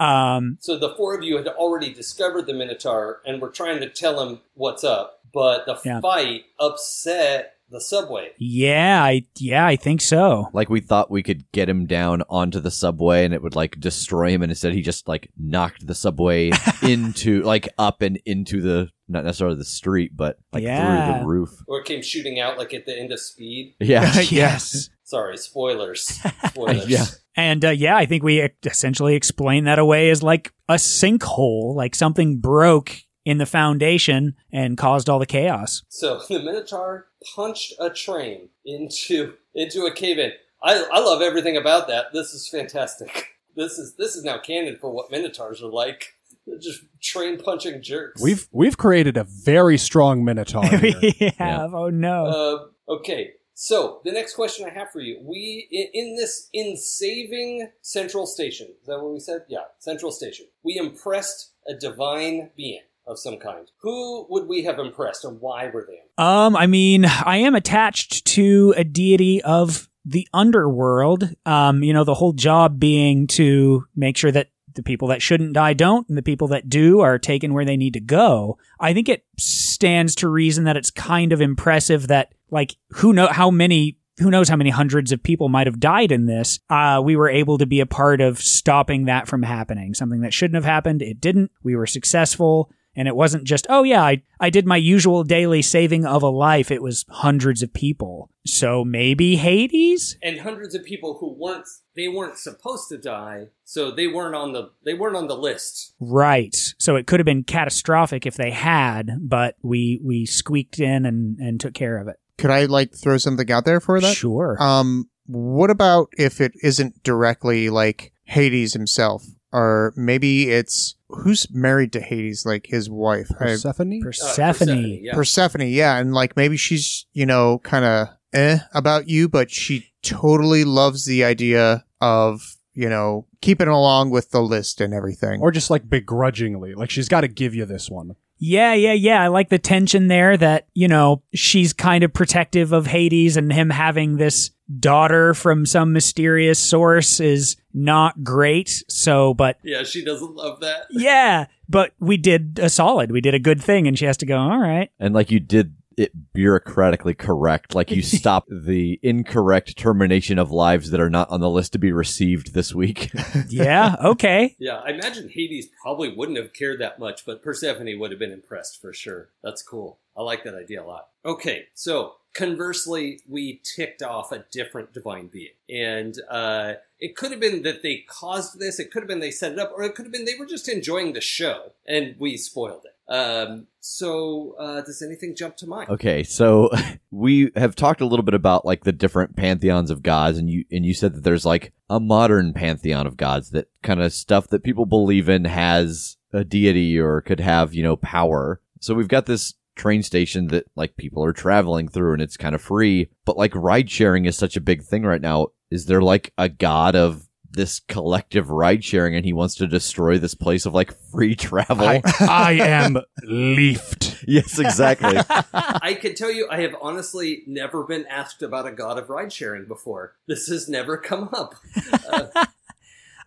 Um, So the four of you had already discovered the Minotaur and were trying to tell him what's up, but the Yeah. fight upset the subway. yeah, I, yeah, I think so. Like we thought we could get him down onto the subway and it would like destroy him, and instead he just like knocked the subway into like up and into the not necessarily the street, but like through the roof. Or it came shooting out like at the end of Speed. Yeah, yes. Sorry, spoilers. Spoilers. Yeah. And uh, yeah, I think we essentially explain that away as like a sinkhole, like something broke in the foundation and caused all the chaos. So the Minotaur punched a train into into a cave in. I, I love everything about that. This is fantastic. This is this is now canon for what Minotaurs are like. They're just train punching jerks. We've we've created a very strong minotaur. here. we have. Oh no. Uh, okay, so the next question I have for you: We in, in this in saving Central Station. Is that what we said? Yeah, Central Station. We impressed a divine being of some kind. Who would we have impressed, and why were they? impressed? Um, I mean, I am attached to a deity of the underworld. Um, you know, the whole job being to make sure that the people that shouldn't die don't, and the people that do are taken where they need to go. I think it stands to reason that it's kind of impressive that, like, who know how many. Who knows how many hundreds of people might have died in this? Uh, we were able to be a part of stopping that from happening. Something that shouldn't have happened, it didn't. We were successful. And it wasn't just, oh yeah, I, I did my usual daily saving of a life. It was hundreds of people. So maybe Hades? and hundreds of people who weren't they weren't supposed to die, so they weren't on the they weren't on the list. Right. So it could have been catastrophic if they had, but we, we squeaked in and, and took care of it. Could I like throw something out there for that? Sure. Um, what about if it isn't directly like Hades himself, or maybe it's who's married to Hades, like his wife? I- Persephone. Uh, Persephone. yeah. Persephone, yeah, and like maybe she's you know kind of eh about you, but she totally loves the idea of you know keeping along with the list and everything. or just like begrudgingly, like she's got to give you this one. Yeah, yeah, yeah. I like the tension there that, you know, she's kind of protective of Hades and him having this daughter from some mysterious source is not great. So, but yeah, she doesn't love that. yeah, but we did a solid. We did a good thing and she has to go, all right. and like you did it bureaucratically correct. Like you stopped the incorrect termination of lives that are not on the list to be received this week. Yeah, okay. Yeah, I imagine Hades probably wouldn't have cared that much, but Persephone would have been impressed for sure. That's cool. I like that idea a lot. Okay, so conversely, we ticked off a different divine being. And uh, it could have been that they caused this, it could have been they set it up, or it could have been they were just enjoying the show and we spoiled it. Um, so, uh, does anything jump to mind? Okay, so we have talked a little bit about like the different pantheons of gods, and you and you said that there's like a modern pantheon of gods that kind of stuff that people believe in has a deity or could have you know power. So we've got this train station that like people are traveling through, and it's kind of free. But like ride sharing is such a big thing right now. Is there like a god of this collective ride sharing and he wants to destroy this place of like free travel. I, I am leafed. yes, exactly. I can tell you, I have honestly never been asked about a god of ride sharing before. This has never come up. Uh,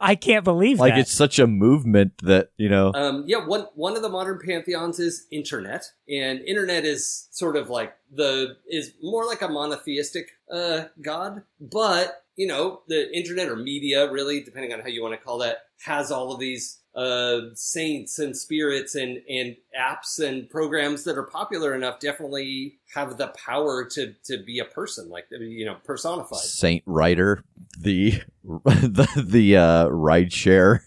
I can't believe like that. it's such a movement that, you know, um, yeah, one one of the modern pantheons is internet, and internet is sort of like the is more like a monotheistic uh, god, but you know the internet or media, really, depending on how you want to call that, has all of these uh, saints and spirits and and apps and programs that are popular enough. Definitely have the power to to be a person, like you know, personified. Saint Rider, the the the uh ride share.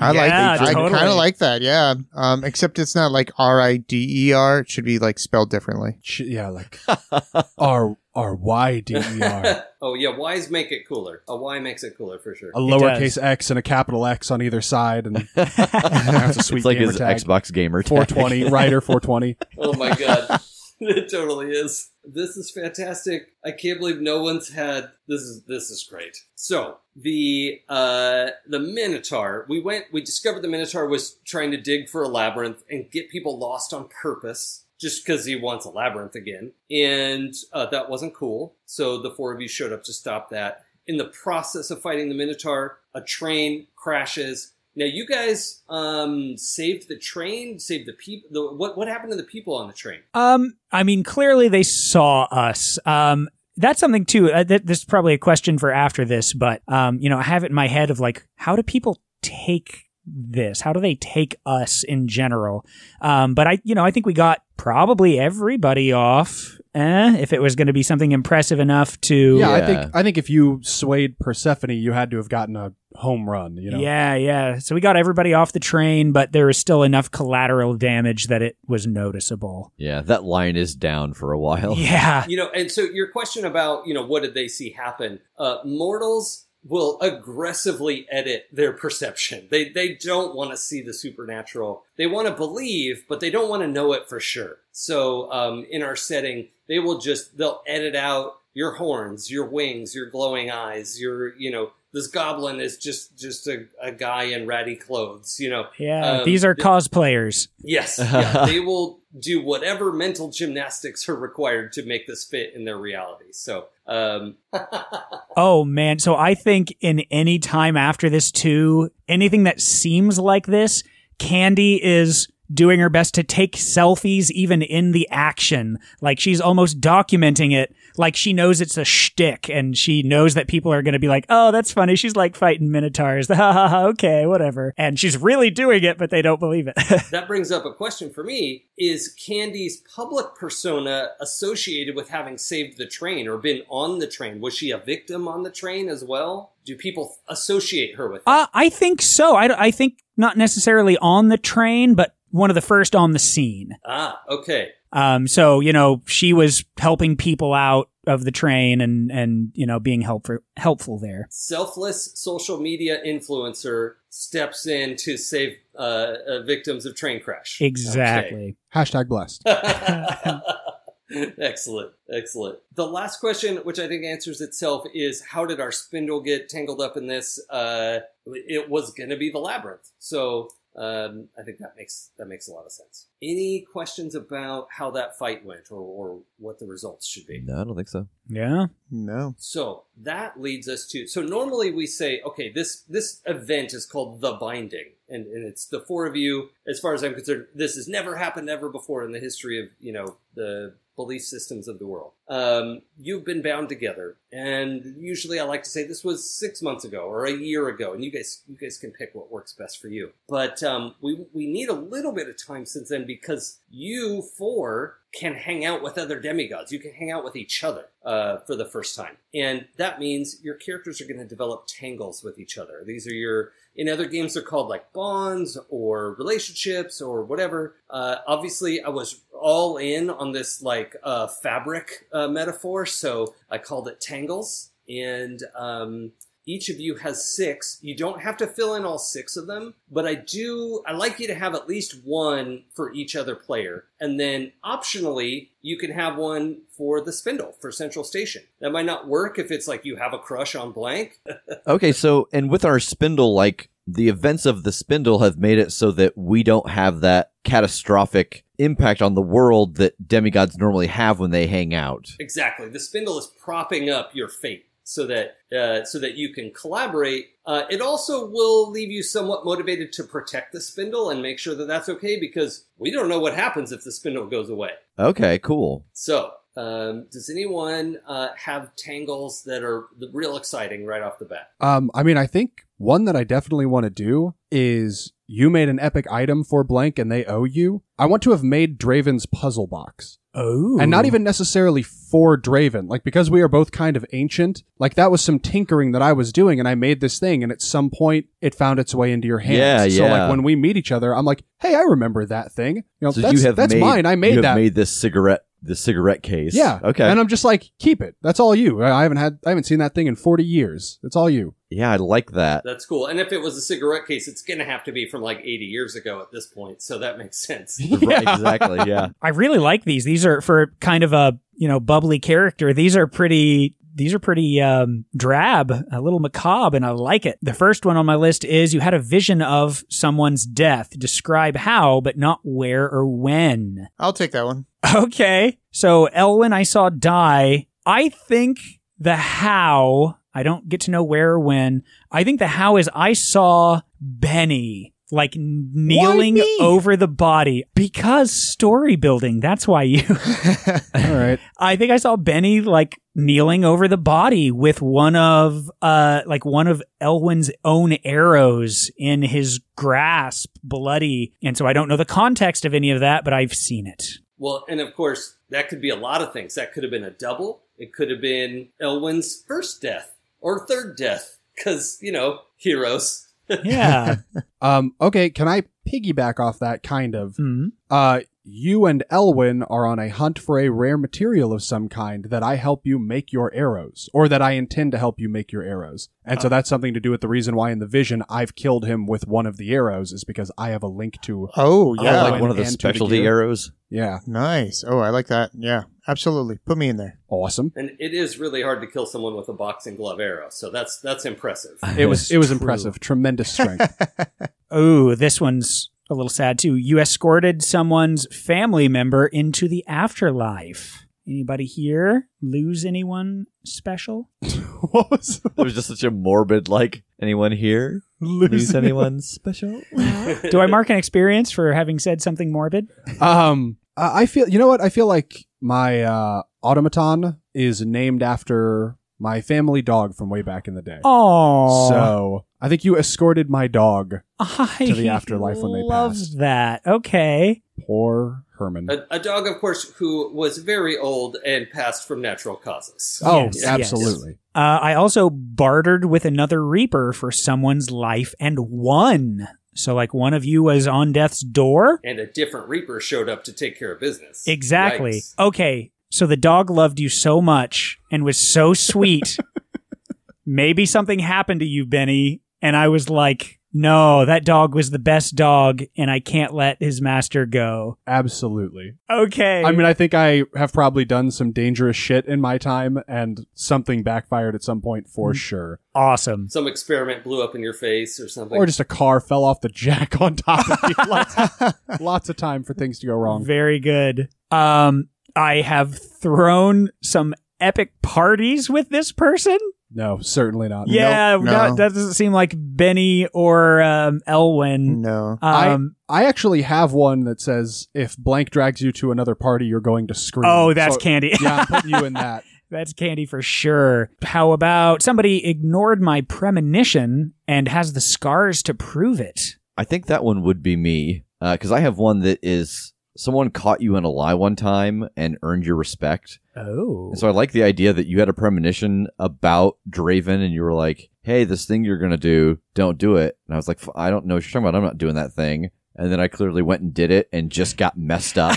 I like Yeah, I kind of like that, yeah. Um, except it's not like R I D E R. It should be like spelled differently. Yeah, like R R Y D E R. oh yeah, Y's make it cooler. A Y makes it cooler for sure. A lowercase x and a capital X on either side, and that's a sweet it's like gamer his tag. Xbox gamer tag. 420 Rider 420. Oh my god. it totally is. This is fantastic. I can't believe no one's had this is this is great. So the uh the Minotaur, we went we discovered the Minotaur was trying to dig for a labyrinth and get people lost on purpose. Just because he wants a labyrinth again. And uh, that wasn't cool. So the four of you showed up to stop that. In the process of fighting the Minotaur, a train crashes. Now you guys um, saved the train, saved the people. What what happened to the people on the train? Um, I mean, clearly they saw us. Um, that's something too. Uh, th- this is probably a question for after this, but um, you know, I have it in my head of like, how do people take this? How do they take us in general? Um, but I, you know, I think we got probably everybody off. Eh, if it was going to be something impressive enough to, Yeah, I think I think if you swayed Persephone, you had to have gotten a home run. You know. Yeah, yeah. So we got everybody off the train, but there was still enough collateral damage that it was noticeable. Yeah, that line is down for a while. Yeah. You know, and so your question about you know what did they see happen? Uh, mortals will aggressively edit their perception. They they don't want to see the supernatural. They want to believe, but they don't want to know it for sure. So um, in our setting, they will just they'll edit out your horns, your wings, your glowing eyes, your you know this goblin is just just a, a guy in ratty clothes. You know, Yeah. Um, These are th- cosplayers. Yes, yeah, they will do whatever mental gymnastics are required to make this fit in their reality. So, um, Oh man, so I think in any time after this too, anything that seems like this, Candy is doing her best to take selfies even in the action. Like she's almost documenting it like she knows it's a shtick and she knows that people are going to be like, "Oh, that's funny. She's like fighting minotaurs." Ha ha ha. Okay, whatever. And she's really doing it, but they don't believe it. that brings up a question for me: Is Candy's public persona associated with having saved the train or been on the train? Was she a victim on the train as well? Do people associate her with? Uh, I think so. I, I think not necessarily on the train, but one of the first on the scene. ah, okay. Um, so you know, she was helping people out of the train and and you know being helpful helpful there. Selfless social media influencer steps in to save uh, uh, victims of train crash. Exactly. Hashtag blessed. excellent, excellent. The last question, which I think answers itself, is how did our spindle get tangled up in this? Uh, it was going to be the labyrinth, so um, I think that makes that makes a lot of sense. Any questions about how that fight went, or, or what the results should be? No, I don't think so. Yeah. No. So that leads us to so normally we say, okay, this this event is called the binding, and, and it's the four of you. As far as I'm concerned, this has never happened ever before in the history of you know the belief systems of the world. Um, you've been bound together, and usually I like to say this was six months ago or a year ago, and you guys you guys can pick what works best for you. But um, we we need a little bit of time since then because you four can hang out with other demigods. You can hang out with each other uh, for the first time, and that means your characters are going to develop tangles with each other. These are your in other games they're called like bonds or relationships or whatever. Uh, obviously, I was all in on this like uh, fabric uh, metaphor, so I called it tangles. And um, each of you has six. You don't have to fill in all six of them, but I do, I like you to have at least one for each other player. And then optionally, you can have one for the spindle for Central Station. That might not work if it's like you have a crush on blank. Okay, so and with our spindle, like the events of the spindle have made it so that we don't have that catastrophic impact on the world that demigods normally have when they hang out. Exactly. The spindle is propping up your fate so that uh, so that you can collaborate. Uh, it also will leave you somewhat motivated to protect the spindle and make sure that that's okay because we don't know what happens if the spindle goes away. Okay, cool. So, um, does anyone uh, have tangles that are real exciting right off the bat? Um, I mean, I think one that I definitely want to do is you made an epic item for blank and they owe you. I want to have made Draven's puzzle box. Oh. And not even necessarily for Draven. Like, because we are both kind of ancient, like, that was some tinkering that I was doing, and I made this thing, and at some point, it found its way into your hands. Yeah, So, yeah. like, when we meet each other, I'm like, hey, I remember that thing. You know, So that's, you have that's made, mine. I you made have that. made this cigarette the cigarette case. yeah. Okay. And I'm just like, keep it. That's all you. I I haven't had, I haven't seen that thing in 40 years. It's all you. yeah, I like that. That's cool. And if it was a cigarette case, it's going to have to be from like 80 years ago at this point. So that makes sense. Right, exactly. Yeah. I really like these. These are for kind of a, you know, bubbly character. These are pretty these are pretty um, drab, a little macabre, and I like it. The first one on my list is you had a vision of someone's death. Describe how, but not where or when. I'll take that one. Okay. So Elwyn, I saw die. I think the how, I don't get to know where or when. I think the how is I saw Benny like kneeling over the body because story building. That's why you. All right. I think I saw Benny like kneeling over the body with one of uh like one of Elwyn's own arrows in his grasp, bloody. And so I don't know the context of any of that, but I've seen it. Well, and of course, that could be a lot of things. That could have been a double. It could have been Elwyn's first death or third death. Because, you know, heroes. Yeah. Um, okay. Can I piggyback off that kind of? Mhm. Uh, you and Elwyn are on a hunt for a rare material of some kind that I help you make your arrows, or that I intend to help you make your arrows. And so uh. that's something to do with the reason why in the vision I've killed him with one of the arrows is because I have a link to. Oh, yeah. like one of the and the specialty arrows. Yeah, nice. Oh, I like that. Yeah, absolutely. Put me in there. awesome. And it is really hard to kill someone with a boxing glove arrow. So that's that's impressive. It was it was True. impressive. Tremendous strength. Oh, this one's a little sad too. You escorted someone's family member into the afterlife. Anybody here lose anyone special? what was It was just such a morbid, like, anyone here? Lose anyone special? Do I mark an experience for having said something morbid? Um, I I feel you know what I feel like my uh, automaton is named after my family dog from way back in the day. Oh, So I think you escorted my dog, I to the afterlife when they love passed. that. Okay. poor Herman. A, a dog, of course, who was very old and passed from natural causes. oh, yes, absolutely. Uh, I also bartered with another Reaper for someone's life and won. So, like, one of you was on death's door. And a different Reaper showed up to take care of business. Exactly. Yikes. Okay. So the dog loved you so much and was so sweet. Maybe something happened to you, Benny. And I was like, no, that dog was the best dog and I can't let his master go. Absolutely. Okay. I mean, I think I have probably done some dangerous shit in my time, and something backfired at some point for sure. awesome. Some experiment blew up in your face or something. Or just a car fell off the jack on top of you. lots, lots of time for things to go wrong. Very good. Um, I have thrown some epic parties with this person. No, certainly not. Yeah, Nope, no. that, that doesn't seem like Benny or um, Elwyn. No. Um, I actually have one that says if blank drags you to another party, you're going to scream. oh, that's So- Candy. yeah, I'm putting you in that. That's Candy for sure. How about somebody ignored my premonition and has the scars to prove it? I think that one would be me. Because I have one that is someone caught you in a lie one time and earned your respect. Oh. And so I like the idea that you had a premonition about Draven and you were like, hey, this thing you're going to do, don't do it. And I was like, "F- I don't know what you're talking about. I'm not doing that thing. And then I clearly went and did it and just got messed up.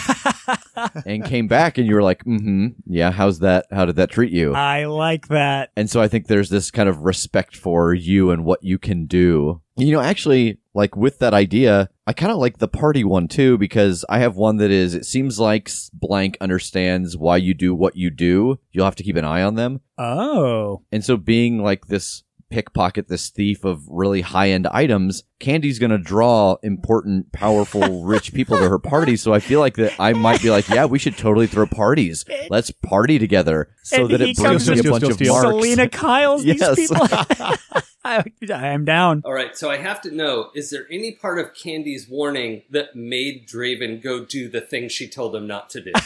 and came back and you were like, mm-hmm, yeah, how's that? How did that treat you? I like that. And so I think there's this kind of respect for you and what you can do. You know, actually, like with that idea, I kind of like the party one too, because I have one that is, it seems like blank understands why you do what you do. You'll have to keep an eye on them. Oh. And so being like this pickpocket, this thief of really high end items, Candy's going to draw important, powerful, rich people to her party. So I feel like that I might be like, yeah, we should totally throw parties. Let's party together so And that it brings me a bunch of marks. Selina Kyle's Yes. these people. I, I am down. All right, so I have to know: is there any part of Candy's warning that made Draven go do the thing she told him not to do?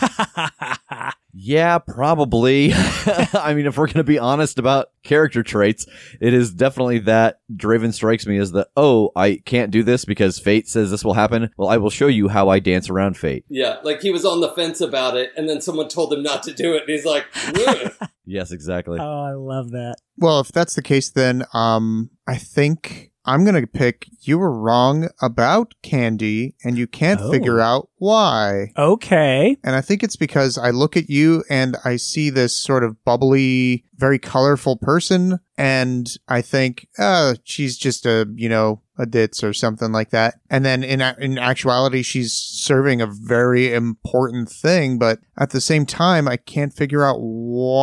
Yeah, probably. I mean, if we're going to be honest about character traits, it is definitely that Draven strikes me as the, oh, I can't do this because fate says this will happen. Well, I will show you how I dance around fate. yeah, like he was on the fence about it, and then someone told him not to do it, and he's like, Yes, exactly. Oh, I love that. Well, if that's the case, then um, I think I'm gonna pick. You were wrong about Candy, and you can't Oh. figure out why. Okay. And I think it's because I look at you and I see this sort of bubbly, very colorful person, and I think, uh, she's just a, you know, a ditz or something like that. And then in a- in actuality, she's serving a very important thing, but at the same time, I can't figure out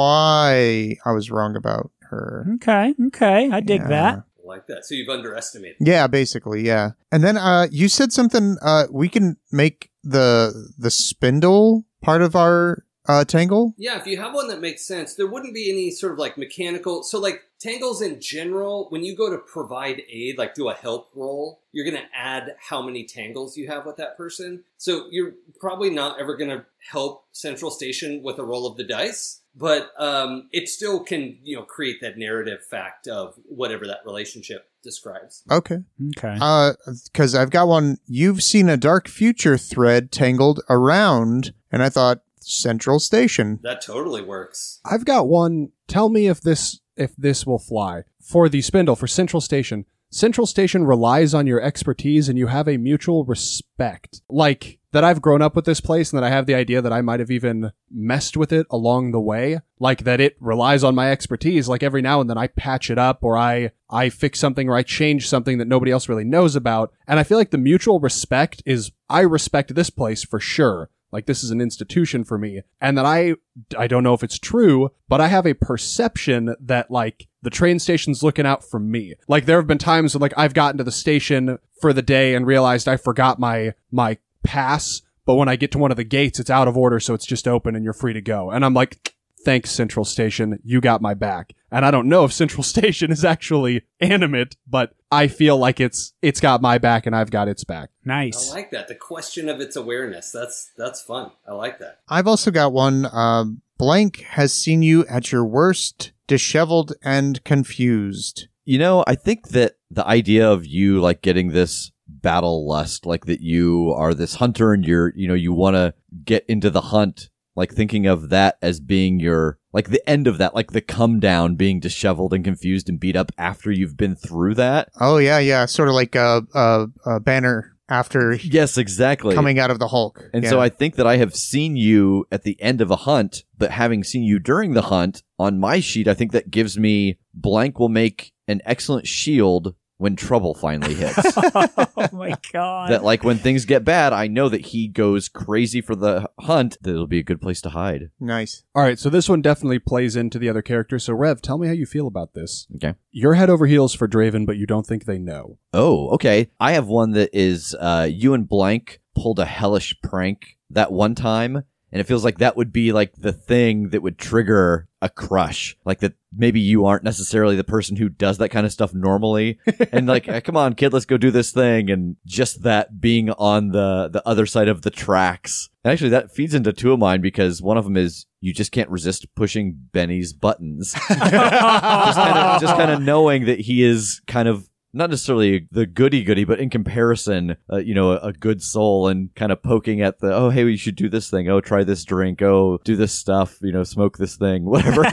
why I was wrong about her. Okay. Okay. I dig Yeah. that. Like that. So you've underestimated. Yeah, basically, yeah. And then uh you said something uh we can make the the spindle part of our uh tangle. Yeah, if you have one that makes sense, there wouldn't be any sort of like mechanical. So, like tangles in general, when you go to provide aid, like do a help roll, you're going to add how many tangles you have with that person. So, you're probably not ever going to help Central Station with a roll of the dice, but um, it still can, you know, create that narrative fact of whatever that relationship describes. Okay. Okay. Uh cuz I've got one you've seen a dark future thread tangled around and I thought Central Station. That totally works. I've got one. Tell me if this if this will fly for the spindle for Central Station. Central Station relies on your expertise and you have a mutual respect. Like that I've grown up with this place and that I have the idea that I might have even messed with it along the way. Like that it relies on my expertise. Like every now and then I patch it up or I, I fix something or I change something that nobody else really knows about. And I feel like the mutual respect is I respect this place for sure. Like this is an institution for me. And that I, I don't know if it's true, but I have a perception that like the train station's looking out for me. Like there have been times when like I've gotten to the station for the day and realized I forgot my, my pass. But when I get to one of the gates, it's out of order. So it's just open and you're free to go. And I'm like, thanks Central Station. You got my back. And I don't know if Central Station is actually animate, but I feel like it's, it's got my back and I've got its back. nice. I like that. The question of its awareness. That's that's fun. I like that. I've also got one um blank has seen you at your worst, disheveled and confused. You know, I think that the idea of you like getting this battle lust, like that you are this hunter and you're, you know, you want to get into the hunt, like thinking of that as being your, like the end of that, like the come down, being disheveled and confused and beat up after you've been through that. Oh yeah, yeah, sort of like a a, a Banner after Yes, exactly. coming out of the Hulk. And Yeah. so I think that I have seen you at the end of a hunt, but having seen you during the hunt on my sheet, I think that gives me blank will make an excellent shield when trouble finally hits. oh my god. that like when things get bad, I know that he goes crazy for the hunt. That it'll be a good place to hide. nice. All right, so this one definitely plays into the other characters. So Rev, tell me how you feel about this. Okay. You're head over heels for Draven, but you don't think they know. Oh, okay. I have one that is uh, you and blank pulled a hellish prank that one time. And it feels like that would be like the thing that would trigger a crush. Like that maybe you aren't necessarily the person who does that kind of stuff normally. and like, "Eh, come on, kid, let's go do this thing. And just that being on the, the other side of the tracks. And actually, that feeds into two of mine because one of them is you just can't resist pushing Benny's buttons. just kind of just kind of knowing that he is kind of not necessarily the goody goody, but in comparison, uh, you know, a, a good soul and kind of poking at the, oh, hey, we should do this thing. Oh, try this drink. Oh, do this stuff. You know, smoke this thing. Whatever.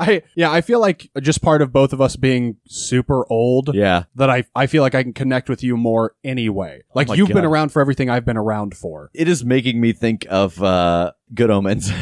I yeah, I feel like just part of both of us being super old yeah. that I I feel like I can connect with you more anyway. Like my you've been around for everything I've been around for. It is making me think of uh, Good Omens.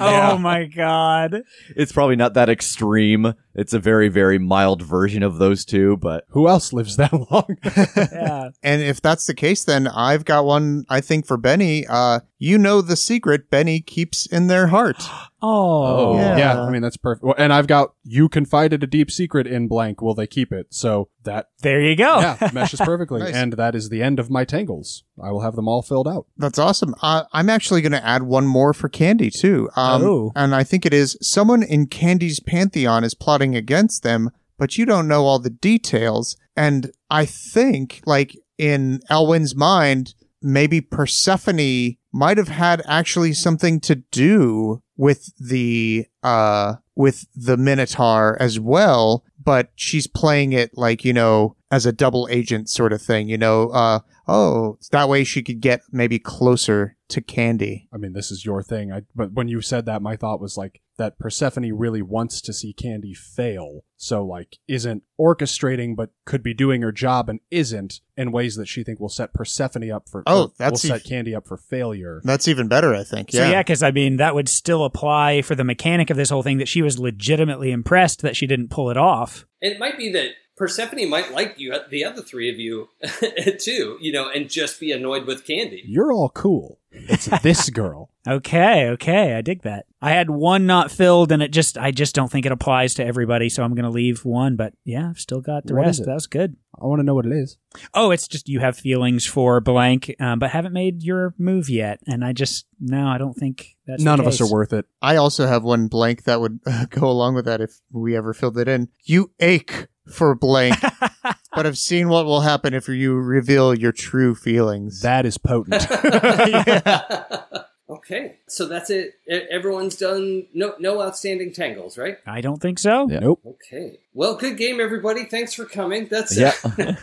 Oh my god. it's probably not that extreme. It's a very, very mild version of those two, but Who else lives that long? Yeah. And if that's the case, then I've got one, I think, for Benny. Uh, you know the secret Benny keeps in their heart. Oh. Yeah. yeah, I mean that's perfect. Well, And I've got you confided a deep secret in blank. Will they keep it? So that There you go. yeah meshes perfectly. Nice. And that is the end of my tangles. I will have them all filled out. That's awesome. Uh, I'm actually going to add one more for Candy, too. Um, Oh. And I think it is someone in Candy's pantheon is plotting against them, but you don't know all the details. And I think, like, in Elwyn's mind, maybe Persephone might have had actually something to do with the, uh, with the Minotaur as well, but she's playing it like, you know, as a double agent sort of thing, you know, uh, oh, that way she could get maybe closer to Candy. I mean, this is your thing. I, but when you said that, my thought was like that Persephone really wants to see Candy fail. So like, isn't orchestrating, but could be doing her job and isn't in ways that she think will set Persephone up for. Oh, or that's will set Candy up for failure. That's even better, I think. So Yeah. yeah, because I mean that would still apply for the mechanic of this whole thing that she was legitimately impressed that she didn't pull it off. It might be that Persephone might like you, the other three of you, too, you know, and just be annoyed with Candy. You're all cool. It's this girl. Okay, okay, I dig that. I had one not filled, and it just I just don't think it applies to everybody, so I'm gonna leave one. But yeah, I've still got the What is rest. it? That was good. I want to know what it is. Oh, it's just you have feelings for blank, um, but haven't made your move yet, and I just no, I don't think that's None the of us are worth it. I also have one blank that would uh, go along with that if we ever filled it in. You ache for blank, but I've seen what will happen if you reveal your true feelings. That is potent. okay, so that's it. E- Everyone's done. No, no outstanding tangles, right? I don't think so. Yeah. Nope. Okay. Well, good game, everybody. Thanks for coming. That's yeah. it.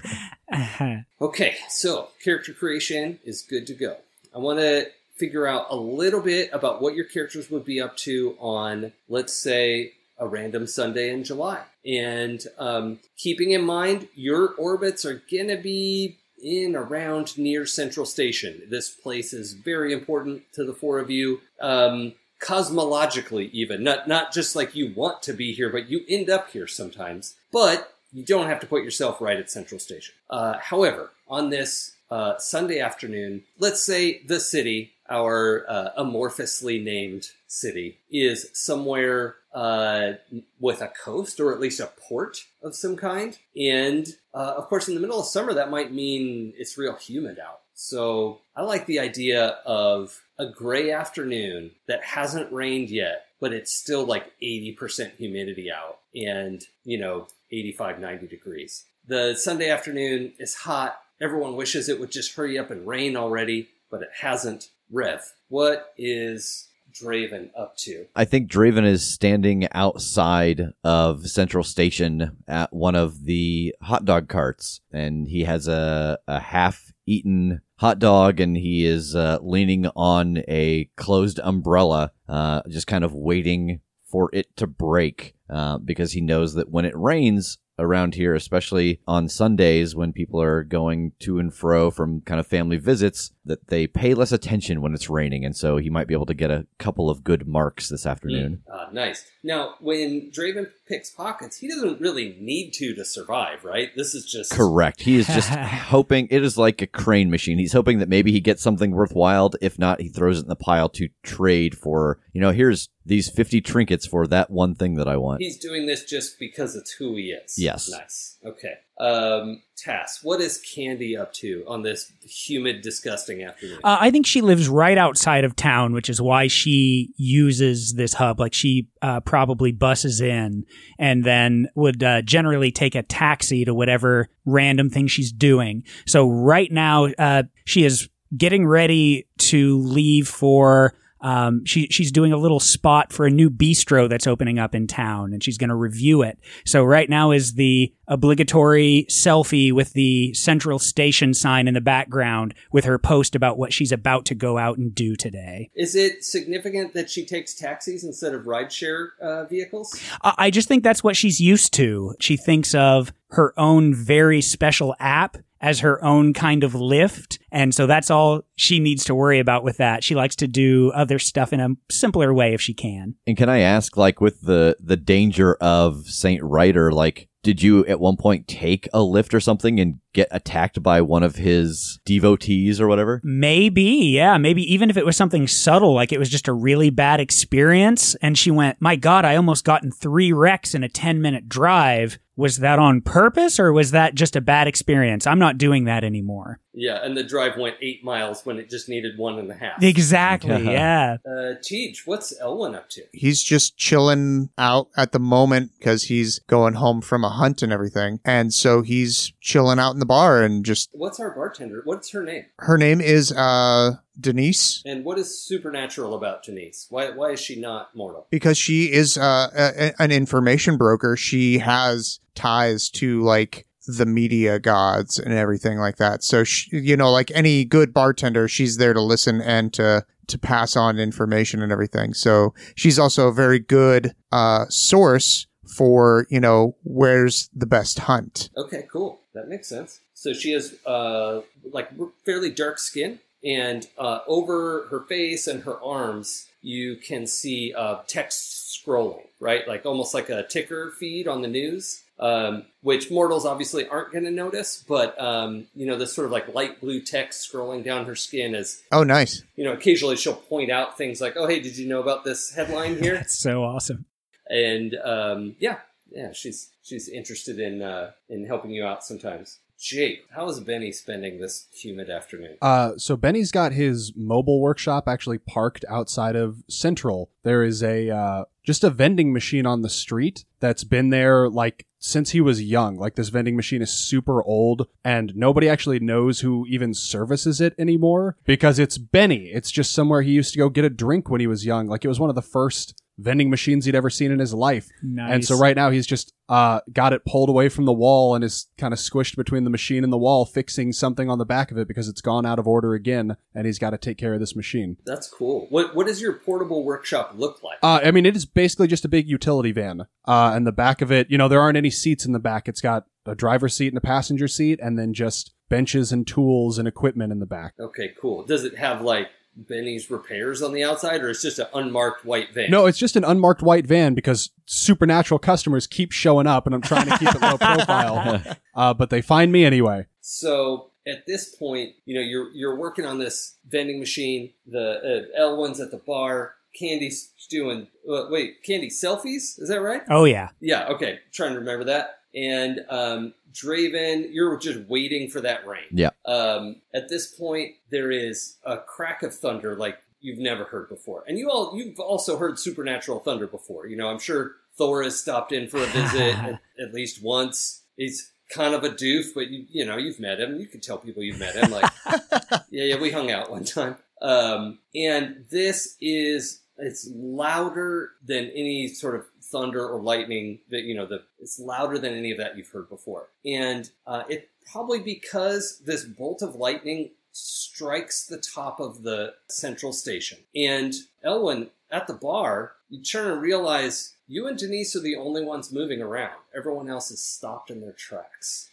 Okay, so character creation is good to go. I want to figure out a little bit about what your characters would be up to on, let's say, a random Sunday in July. And um, keeping in mind, your orbits are going to be in around near Central Station. This place is very important to the four of you. Um, cosmologically even not not just like you want to be here but you end up here sometimes but you don't have to put yourself right at central station uh, however on this uh, sunday afternoon let's say the city our uh, amorphously named city is somewhere uh, with a coast or at least a port of some kind and uh, of course in the middle of summer that might mean it's real humid out so I like the idea of a gray afternoon that hasn't rained yet, but it's still like 80% humidity out and, you know, 85, 90 degrees. The Sunday afternoon is hot. Everyone wishes it would just hurry up and rain already, but it hasn't. Rev, what is Draven up to? I think Draven is standing outside of Central Station at one of the hot dog carts, and he has a, a half eaten hot dog, and he is uh, leaning on a closed umbrella, uh, just kind of waiting for it to break uh, because he knows that when it rains, around here, especially on Sundays when people are going to and fro from kind of family visits, that they pay less attention when it's raining. And so he might be able to get a couple of good marks this afternoon. Ah, nice. Now, when Draven picks pockets, he doesn't really need to to survive, right? This is just Correct. He is just hoping it is like a crane machine. He's hoping that maybe he gets something worthwhile. If not, he throws it in the pile to trade for, you know, here's these 50 trinkets for that one thing that I want. He's doing this just because it's who he is. Yes. Nice. Okay. Um, Tass, what is Candy up to on this humid, disgusting afternoon? Uh, I think she lives right outside of town, which is why she uses this hub. Like she uh, probably buses in and then would uh, generally take a taxi to whatever random thing she's doing. So right now, uh, she is getting ready to leave for Um, she she's doing a little spot for a new bistro that's opening up in town, and she's going to review it. So right now is the obligatory selfie with the central station sign in the background with her post about what she's about to go out and do today. Is it significant that she takes taxis instead of rideshare uh, vehicles? I I just think that's what she's used to. She thinks of her own very special app as her own kind of Lyft. And so that's all she needs to worry about with that. She likes to do other stuff in a simpler way if she can. And can I ask, like, with the the danger of Saint Ryder, like, did you at one point take a Lyft or something and get attacked by one of his devotees or whatever? Maybe, yeah, maybe even if it was something subtle, like it was just a really bad experience. And she went, My God, I almost got in three wrecks in a 10 minute drive. Was that on purpose or was that just a bad experience? I'm not doing that anymore. Yeah, and the drive went eight miles when it just needed one and a half. Exactly, yeah. Uh, Tej, what's Elwyn up to? He's just chilling out at the moment because he's going home from a hunt and everything. And so he's chilling out in the bar and just What's our bartender? What's her name? her name is uh Denise And what is supernatural about Denise? Why why is she not mortal? because she is uh a, a- an information broker. She has ties to like the media gods and everything like that. So she, you know, like any good bartender, she's there to listen and to to pass on information and everything. So she's also a very good uh source for, you know, where's the best hunt. Okay, cool. That makes sense. So she has uh like fairly dark skin, and uh, over her face and her arms, you can see uh, text scrolling, right? Like almost like a ticker feed on the news. Um, which mortals obviously aren't going to notice, but um, you know this sort of like light blue text scrolling down her skin is Oh, nice. you know occasionally she'll point out things like, "Oh, hey, did you know about this headline here?" That's so awesome. and um, yeah, yeah, she's she's interested in uh, in helping you out sometimes. Jake, how is Benny spending this humid afternoon? Uh, so Benny's got his mobile workshop actually parked outside of Central. There is a uh, just a vending machine on the street that's been there like since he was young. Like this vending machine is super old, and nobody actually knows who even services it anymore because it's Benny. It's just somewhere he used to go get a drink when he was young. Like it was one of the first vending machines he'd ever seen in his life. Nice. And so right now he's just uh, got it pulled away from the wall and is kind of squished between the machine and the wall, fixing something on the back of it because it's gone out of order again, and he's got to take care of this machine. That's cool. What what does your portable workshop look like? Uh, I mean, it is basically just a big utility van. Uh, and the back of it, you know, there aren't any seats in the back. It's got a driver's seat and a passenger seat, and then just benches and tools and equipment in the back. okay, cool. Does it have like Benny's repairs on the outside, or it's just an unmarked white van? No, it's just an unmarked white van because supernatural customers keep showing up, and I'm trying to keep it low profile. Uh, but they find me anyway. So at this point, you know, you're you're working on this vending machine. The uh, Elwyn's at the bar. Candy's doing uh, wait, Candy selfies. Is that right? Oh, yeah. Yeah. Okay. trying to remember that. And um, Draven, you're just waiting for that rain. Yeah. Um, at this point, there is a crack of thunder like you've never heard before, and you all you've also heard supernatural thunder before. You know, I'm sure Thor has stopped in for a visit at, at least once. He's kind of a doof, but you you know you've met him. You can tell people you've met him. Like, yeah, yeah, we hung out one time. Um, and this is it's louder than any sort of thunder or lightning that you know the it's louder than any of that you've heard before. And uh, it probably because this bolt of lightning strikes the top of the central station. And Elwyn at the bar you turn and realize you and denise are the only ones moving around. Everyone else is stopped in their tracks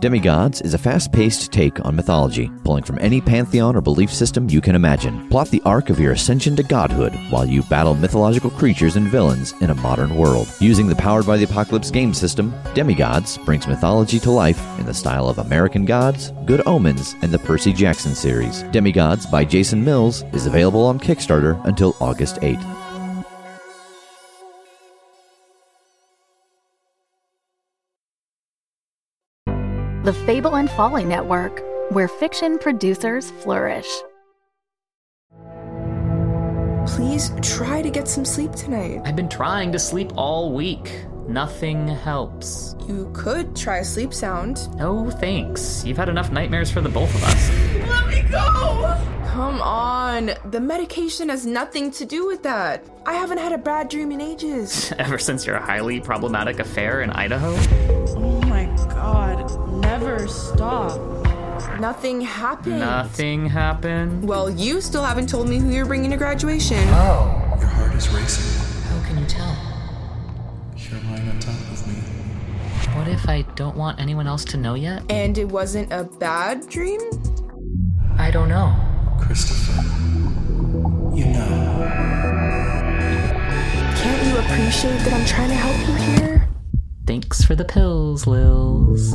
Demigods is a fast paced take on mythology, pulling from any pantheon or belief system you can imagine. Plot the arc of your ascension to godhood while you battle mythological creatures and villains in a modern world. Using the Powered by the Apocalypse game system, Demigods brings mythology to life in the style of American Gods, Good Omens, and the Percy Jackson series. Demigods by Jason Mills is available on Kickstarter until August 8th. The Fable and Folly Network, where fiction producers flourish. Please try to get some sleep tonight. I've been trying to sleep all week. Nothing helps. You could try a sleep sound. No thanks. You've had enough nightmares for the both of us. Let me go! Come on. The medication has nothing to do with that. I haven't had a bad dream in ages. Ever since your highly problematic affair in Idaho? Oh my god. Never stop. Nothing happened. Nothing happened. Well, you still haven't told me who you're bringing to graduation. Oh. Your heart is racing. How can you tell? You're lying on top of me. What if I don't want anyone else to know yet? And it wasn't a bad dream? I don't know. Christopher. You know. Can't you appreciate that I'm trying to help you here? Thanks for the pills, Lils.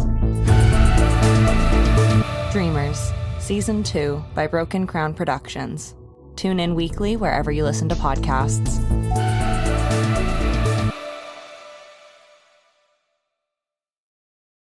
Dreamers, Season 2 by Broken Crown Productions. Tune in weekly wherever you listen to podcasts.